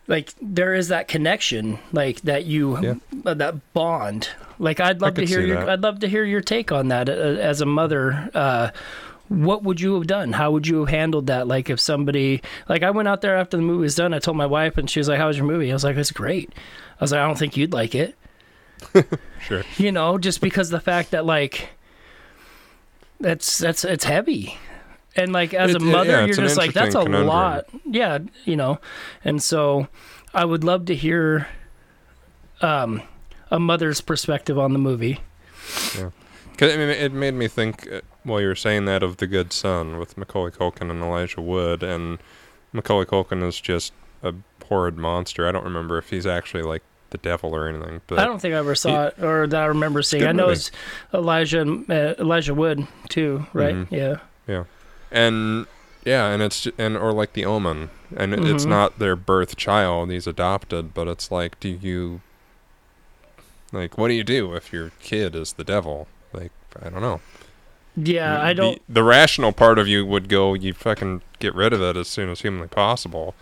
like there is that connection, like that you Yeah. uh, that bond. Like, I'd love to hear your that. I'd love to hear your take on that uh, as a mother. Uh, what would you have done? How would you have handled that? Like if somebody like I went out there after the movie was done, I told my wife and she was like, "How was your movie?" I was like, "It's great." I was like, "I don't think you'd like it." Sure. You know, just because the fact that like that's that's it's heavy. And like as It- a mother, yeah, you're just like that's a conundrum. lot. Yeah, you know. And so I would love to hear um a mother's perspective on the movie. Cause I mean, it made me think uh, while you were saying that of the good son with Macaulay Culkin and Elijah Wood, and Macaulay Culkin is just a horrid monster. I don't remember if he's actually like the devil or anything, but I don't think I ever saw it or that I remember seeing. I know movie. it's Elijah uh, Elijah Wood too, right? Mhm. Yeah. And yeah, and it's and or like the Omen, and it it's mm-hmm. not their birth child; he's adopted. But it's like, do you like what do you do if your kid is the devil? Like, I don't know. Yeah, I don't The, rational part of you would go, you fucking get rid of it as soon as humanly possible.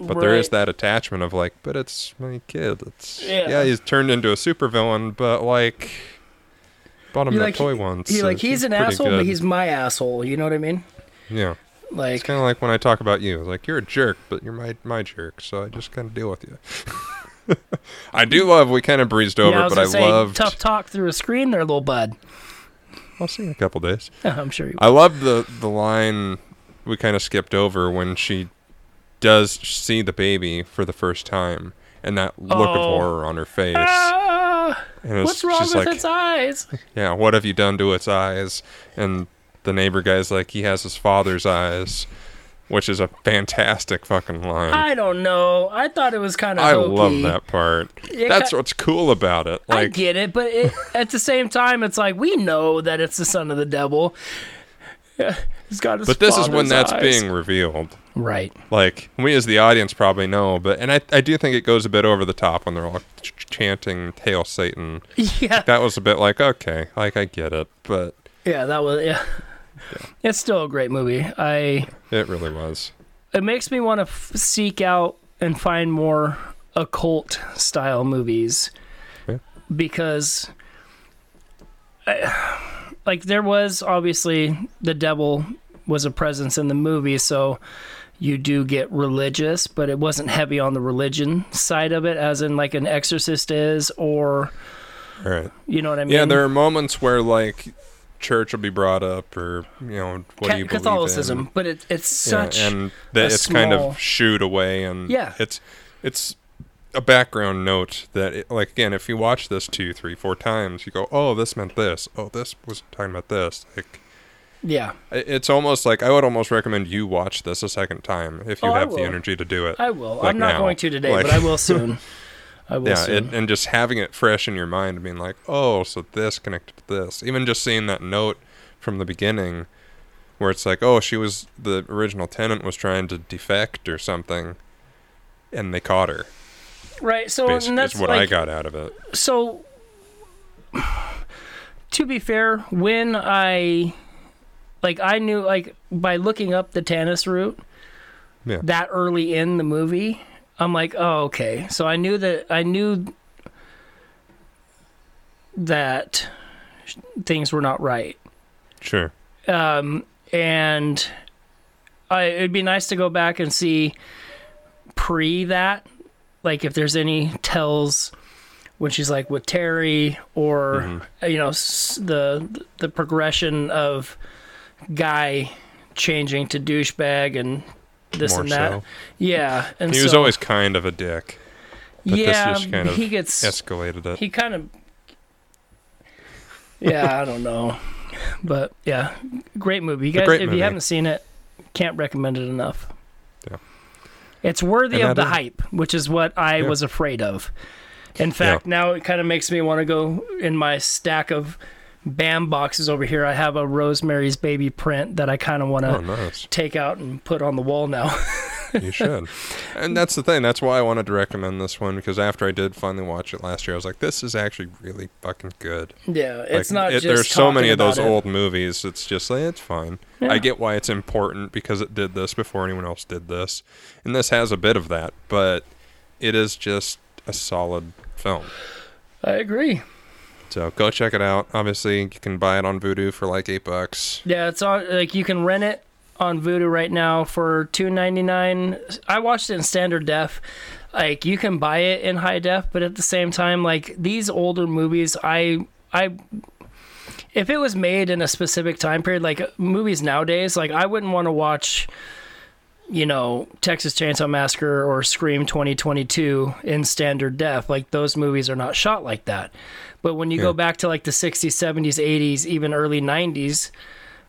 But there is that attachment of like, but it's my kid. It's Yeah. yeah, he's turned into a supervillain, but like, bought him You that like- toy once. He so like he's an asshole, good. but he's my asshole. You know what I mean? Yeah. It's kind of like when I talk about you. Like you're a jerk, but you're my my jerk, so I just kind of deal with you. I do love. We kind of breezed over, yeah, I but I loved. tough talk through a screen there, little bud. I'll see you in a couple days. I'm sure you. I love the the line we kind of skipped over when she does see the baby for the first time and that look of Oh. horror on her face. Ah, what's wrong with like, its eyes? Yeah, what have you done to its eyes? And the neighbor guy's like, he has his father's eyes, which is a fantastic fucking line. I don't know. I thought it was kind of. I love that part. It That's ki- what's cool about it. I get it, but it, at the same time, it's like we know that it's the son of the devil. Yeah, he's got his. but this is when father's that's eyes. being revealed. right. Like we as the audience probably know, but and I I do think it goes a bit over the top when they're all ch- ch- chanting "Hail Satan." Yeah, That was a bit like okay, like I get it, but yeah, that was yeah. It's still a great movie. I it really was. it makes me want to f- seek out and find more occult style movies Yeah. because I, like there was obviously the devil was a presence in the movie so you do get religious but it wasn't heavy on the religion side of it as in like an exorcist is or right. you know what i mean Yeah, there are moments where like church will be brought up, or you know, what Ca- do you catholicism believe in? but it, it's Yeah, such and that a it's kind of shooed away, and Yeah. it's it's a background note that it, like again, if you watch this two, three, four times, you go, oh, this meant this. Oh, this was talking about this. Like yeah it's almost like I would almost recommend you watch this a second time if you Oh, have the energy to do it. i will Like i'm not now. going to today Like- but i will soon i will yeah, it, and just having it fresh in your mind being like, oh, so this connected to this. Even just seeing that note from the beginning, where it's like, oh, she was the original tenant was trying to defect or something, and they caught her. Right. So and that's what I got out of it. So to be fair, when I like I knew like by looking up the Tannis Root Yeah. that early in the movie, I'm like, oh okay. So I knew that I knew that things were not right. Sure. um, and I, it'd be nice to go back and see pre that, like if there's any tells when she's like with Terry, or Mm-hmm. you know the the progression of guy changing to douchebag and this and that. so. Yeah, and He was always kind of a dick. yeah, kind of he gets Escalated it. he kind of yeah i don't know but yeah great movie you guys if movie. you haven't seen it can't recommend it enough Yeah. it's worthy And of the is- hype which is what i Yeah. was afraid of in fact now it kind of makes me want to go in my stack of bam boxes over here i have a rosemary's baby print that i kind of want to oh, nice. take out and put on the wall now You should. and that's the thing. That's why I wanted to recommend this one because after I did finally watch it last year, I was like, this is actually really fucking good. Yeah, it's Like, not it- just there's so many of those it. old movies. It's just like it's fine. Yeah. I get why it's important because it did this before anyone else did this, and this has a bit of that, but it is just a solid film. I agree. So go check it out. Obviously, you can buy it on Vudu for like eight bucks. Yeah, it's on like you can rent it on Vudu right now for two ninety nine. I watched it in standard def. Like you can buy it in high def, but at the same time, like these older movies, I I if it was made in a specific time period, like movies nowadays, like I wouldn't want to watch you know, Texas Chainsaw Massacre or Scream 2022 in standard def. Like those movies are not shot like that. But when you Yeah. go back to like the 60s, 70s, 80s, even early 90s,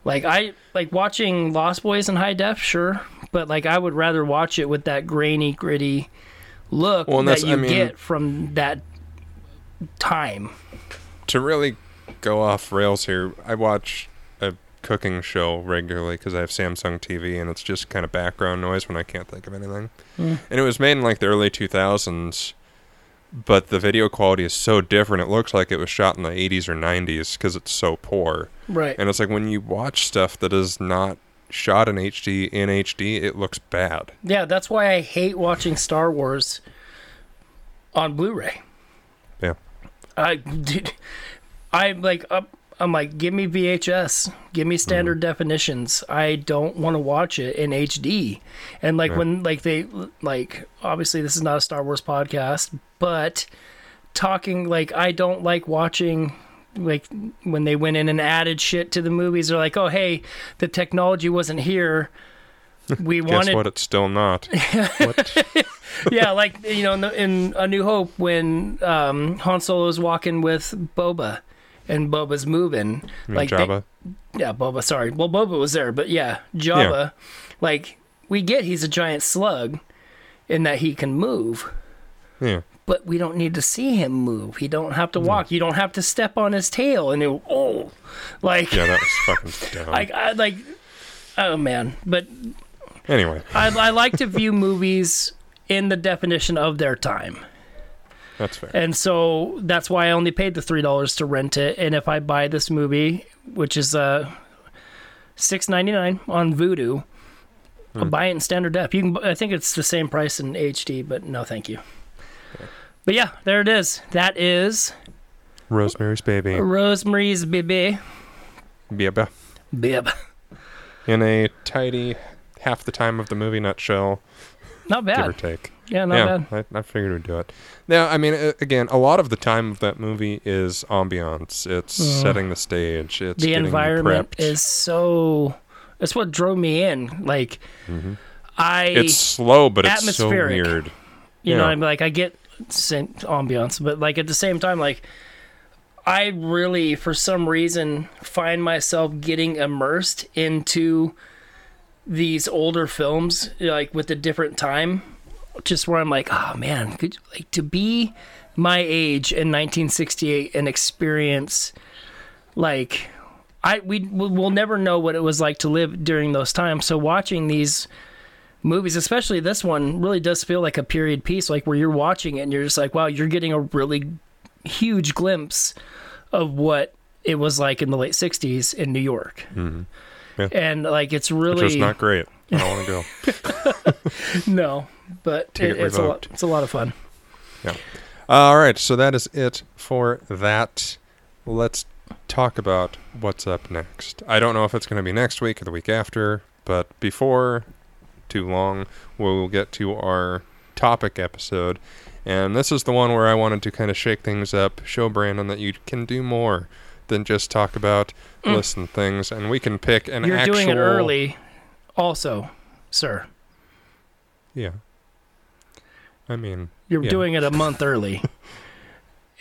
like I like watching Lost Boys in high def, sure, but like I would rather watch it with that grainy, gritty look Well, that you I mean- get from that time. to really go off rails here, I watch cooking show regularly because I have Samsung TV and it's just kind of background noise when I can't think of anything. Mm. And it was made in like the early 2000s, but the video quality is so different. It looks like it was shot in the 80s or 90s because it's so poor. Right. And it's like when you watch stuff that is not shot in HD in HD, it looks bad. Yeah, that's why I hate watching Star Wars on Blu-ray. Yeah. I, dude, I'm like up. I'm like, give me VHS, give me standard Mm-hmm. definitions. I don't want to watch it in HD. And like Yeah. when like they like obviously this is not a Star Wars podcast, but talking like I don't like watching like when they went in and added shit to the movies. They're like, oh hey, the technology wasn't here. We Guess wanted what? It's still not. what? yeah, like you know, in, the, in A New Hope, when um, Han Solo is walking with Boba, and Boba's moving, I mean, like they- yeah, Boba. Sorry, well, Boba was there, but yeah, Jabba. Like we get, he's a giant slug, in that he can move, yeah. but we don't need to see him move. He don't have to walk. You don't have to step on his tail, and it, oh, like Yeah, that was fucking dumb. I, I like. Oh man, but anyway, I, I like to view movies in the definition of their time. That's fair. And so that's why I only paid the three dollars to rent it. And if I buy this movie, which is uh six ninety nine on Vudu, I'll Hmm. buy it in standard def. You can. I think it's the same price in HD, but no, thank you. But yeah, there it is. That is Rosemary's Baby. Rosemary's Baby. Bib. Bib. In a tidy half the time of the movie nutshell, Not bad. give or take. Yeah, not yeah, bad. I, I figured we'd do it. Now, I mean, uh, again, a lot of the time of that movie is ambiance. It's Mm. setting the stage. It's The getting environment prepped. is so. That's what drove me in. Like, Mhm. I. It's slow, but it's so atmospheric. weird. You know, Yeah. I'm like I get same ambiance, but like at the same time, like I really, for some reason, find myself getting immersed into these older films, like with a different time, just where I'm like, oh man, could, like to be my age in 1968 and experience like I we we'll never know what it was like to live during those times. So watching these movies, especially this one, really does feel like a period piece, like where you're watching it and you're just like, wow, you're getting a really huge glimpse of what it was like in the late 60s in New York. Mhm. Yeah. And like it's really is not great. I don't want to go. no, but it, it's a lot it's a lot of fun. Yeah. All right, so that is it for that. Let's talk about what's up next. I don't know if it's going to be next week or the week after, but before too long, we'll get to our topic episode. And this is the one where I wanted to kind of shake things up, show Brandon that you can do more than just talk about Mm. listen things, and we can pick an You're actual. doing it early also, sir. Yeah. I mean, You're Yeah. doing it a month early.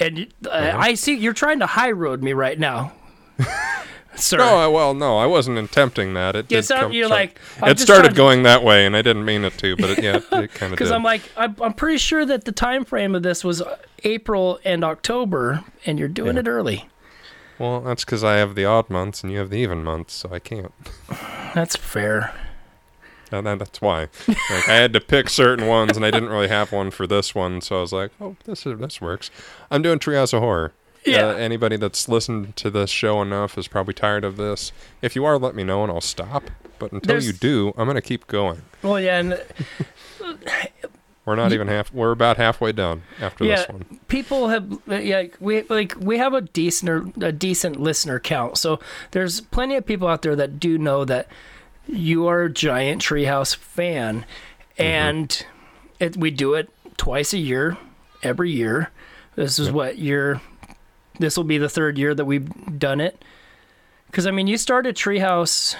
And uh, you- I I see you're trying to high road me right now, sir. no, I, well, no, I wasn't attempting that. It did sound, come- you're so- like I'm it started to- going that way, and I didn't mean it to, but it, yeah, it kind of Because. I'm like, I'm, I'm pretty sure that the time frame of this was uh, April and October, and you're doing Yeah. it early. well, that's because I have the odd months and you have the even months, so I can't. That's fair. And then that's why. Like I had to pick certain ones, and I didn't really have one for this one, so I was like, "Oh, this is, this works." I'm doing Treehouse of Horror. Yeah. Uh, anybody that's listened to this show enough is probably tired of this. If you are, let me know, and I'll stop. But until There's- you do, I'm gonna keep going. Well, yeah, and We're not even half. We're about halfway done after yeah, this one. people have yeah we like we have a decent a decent listener count. So there's plenty of people out there that do know that you are a giant Treehouse fan, Mm-hmm. and it, we do it twice a year, every year. This is what year. This will be the third year that we've done it. Because I mean, you started Treehouse,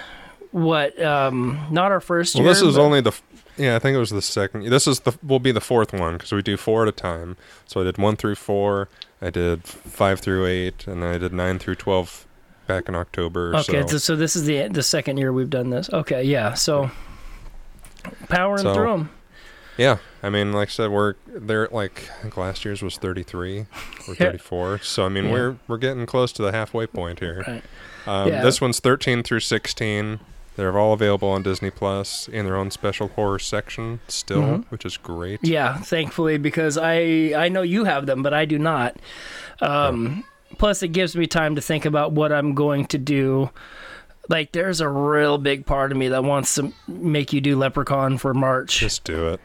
what? Um, not our first Well, year. this is but- only the. Yeah, I think it was the second. This is the will be the fourth one because we do four at a time. So I did one through four. I did five through eight, and then I did nine through twelve back in October. Okay, so. so, so this is the the second year we've done this. Okay, yeah. So powering So- through them. Yeah, I mean, like I said, we're there. Like I think last year's was 33 or Yeah. 34. So I mean, Yeah. we're we're getting close to the halfway point here. Right. Um, Yeah. This one's 13 through 16. They're all available on Disney Plus in their own special horror section still, Mhm. which is great. Yeah, thankfully because I I know you have them, but I do not. Um, Plus, it gives me time to think about what I'm going to do. Like, there's a real big part of me that wants to make you do Leprechaun for March. Just do it.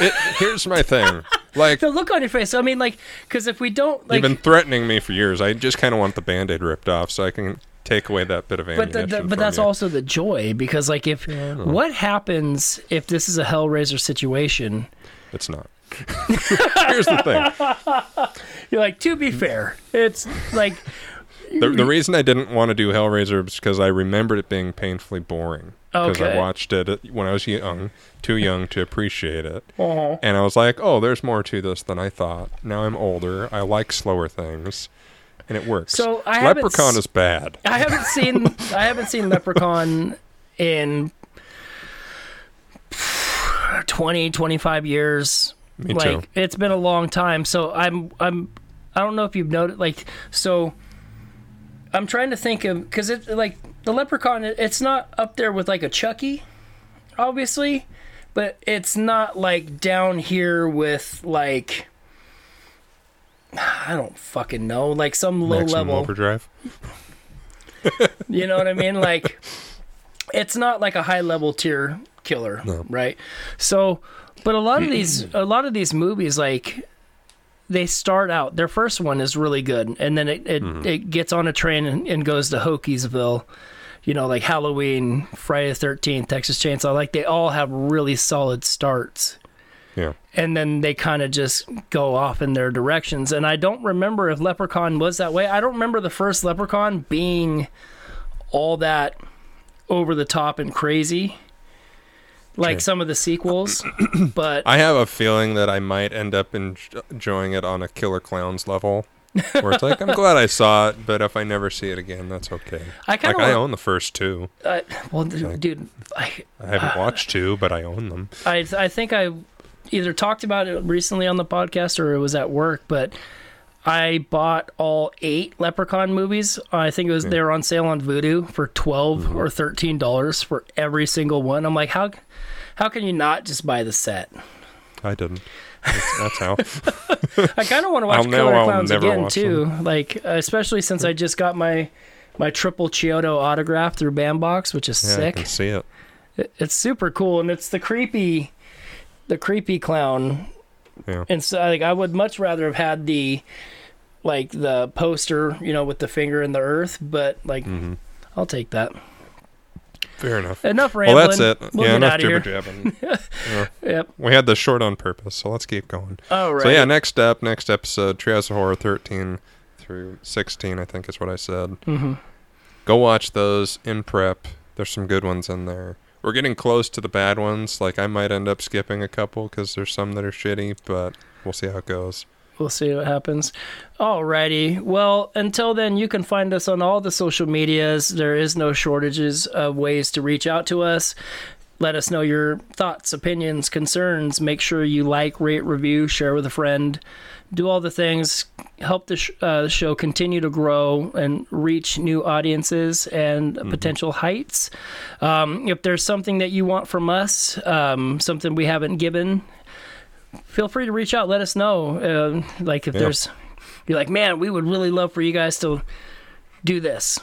it. Here's my thing. Like the look on your face. I mean, like, because if we don't, like, you've been threatening me for years. I just kind of want the band-aid ripped off so I can take away that bit of but the, the, but that's you. also the joy because, like, if Yeah, what happens if this is a Hellraiser situation? It's not. Here's the thing. You're like, to be fair, it's like, The, the reason I didn't want to do Hellraiser was because I remembered it being painfully boring. Because I watched it when I was young, too young to appreciate it. uh And I was like, oh, there's more to this than I thought. Now I'm older. I like slower things. And it works. So I Leprechaun is bad. I haven't seen I haven't seen Leprechaun in 20 25 years. Me like too. it's been a long time. So I'm I'm I don't know if you've noticed like so I'm trying to think of cuz it like the Leprechaun it's not up there with like a Chucky obviously, but it's not like down here with like I don't fucking know, like some low Maximum level overdrive. you know what I mean? Like, it's not like a high level tier killer, No. right? So, but a lot of these, a lot of these movies, like, they start out. Their first one is really good, and then it it, mm-hmm. it gets on a train and, and goes to Hokiesville. You know, like Halloween, Friday the Thirteenth, Texas Chainsaw. Like they all have really solid starts Yeah. and then they kind of just go off in their directions. And I don't remember if Leprechaun was that way. I don't remember the first Leprechaun being all that over the top and crazy like some of the sequels. but I have a feeling that I might end up enjoying it on a Killer Klowns level. Where it's like, I'm glad I saw it, but if I never see it again, that's okay. I kind Like, I own the first two. uh, well, d- dude, I, I haven't watched two, but I own them. I I think I either talked about it recently on the podcast or it was at work, but I bought all eight Leprechaun movies. I think it was they were on sale on Vudu for 12 or thirteen dollars for every single one. I'm like, how how can you not just buy the set? I didn't. That's, that's how. I kind of want to watch I'll Killer Klowns again too. Like especially since I just got my my triple Chiodo autograph through Bam Box, which is sick. Yeah, I can see it. It- It's super cool, and it's the creepy, the creepy clown. Yeah. And so, like, I would much rather have had the, like, the poster, you know, with the finger in the earth. But like, hmm I'll take that. Fair enough. Enough rambling. Well, that's it. We'll yeah, enough here. jibber jabbing. Yeah. Yep. We had this short on purpose, so let's keep going. All right. So yeah, next up, next episode, Treehouse of Horror 13 through 16, I think is what I said. Mm-hmm. Go watch those in prep. There's some good ones in there. We're getting close to the bad ones. Like I might end up skipping a couple because there's some that are shitty, but we'll see how it goes. We'll see what happens. Alrighty. Well, until then, you can find us on all the social medias. There is no shortages of ways to reach out to us. let us know your thoughts, opinions, concerns. Make sure you like, rate, review, share with a friend. Do all the things. Help the, sh- uh, show continue to grow and reach new audiences and potential heights. Um, if there's something that you want from us, um, something we haven't given, feel free to reach out. Let us know. Uh, like if Yeah. there's, you're like, man, we would really love for you guys to do this.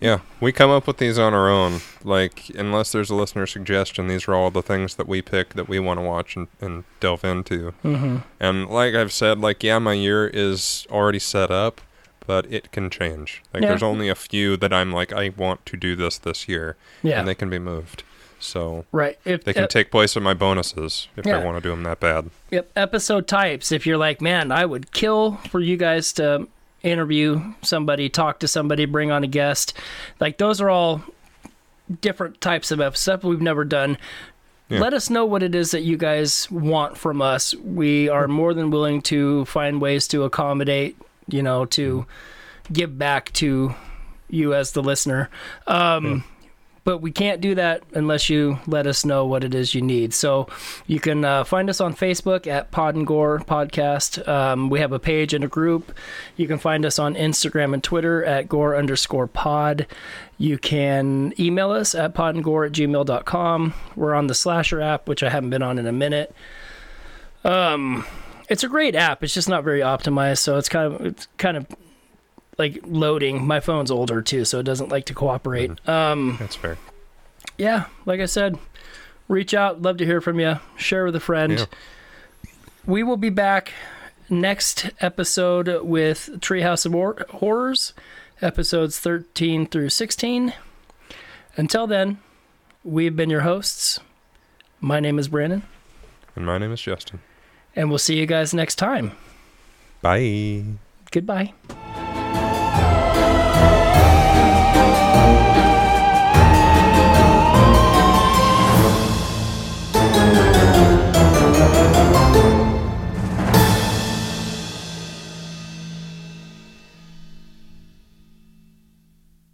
Yeah, we come up with these on our own. Like, unless there's a listener suggestion, these are all the things that we pick that we want to watch and, and delve into. Mm-hmm. And like I've said, like, yeah, my year is already set up, but it can change. Like, Yeah. there's only a few that I'm like, I want to do this this year, Yeah. and they can be moved. So right. If they can take place of my bonuses if Yeah. I want to do them that bad. Yep, episode types. If you're like, man, I would kill for you guys to interview somebody, talk to somebody, bring on a guest. Like those are all different types of stuff we've never done. Yeah. Let us know what it is that you guys want from us. We are more than willing to find ways to accommodate, you know, to give back to you as the listener. Um, But we can't do that unless you let us know what it is you need. So you can uh, find us on Facebook at Pod and Gore Podcast. Um, we have a page and a group. You can find us on Instagram and Twitter at Gore underscore pod. You can email us at podandgore at gmail.com. We're on the Slasher app, which I haven't been on in a minute. Um, it's a great app. It's just not very optimized, so it's kind of it's kind of like loading. My phone's older too, so it doesn't like to cooperate. Um, That's fair. yeah, like I said, reach out. Love to hear from you. Share with a friend. Yeah. We will be back next episode with Treehouse of Hor- Horrors, episodes 13 through 16. Until then, we've been your hosts. My name is Brandon, And my name is Justin. and we'll see you guys next time. Bye. Goodbye.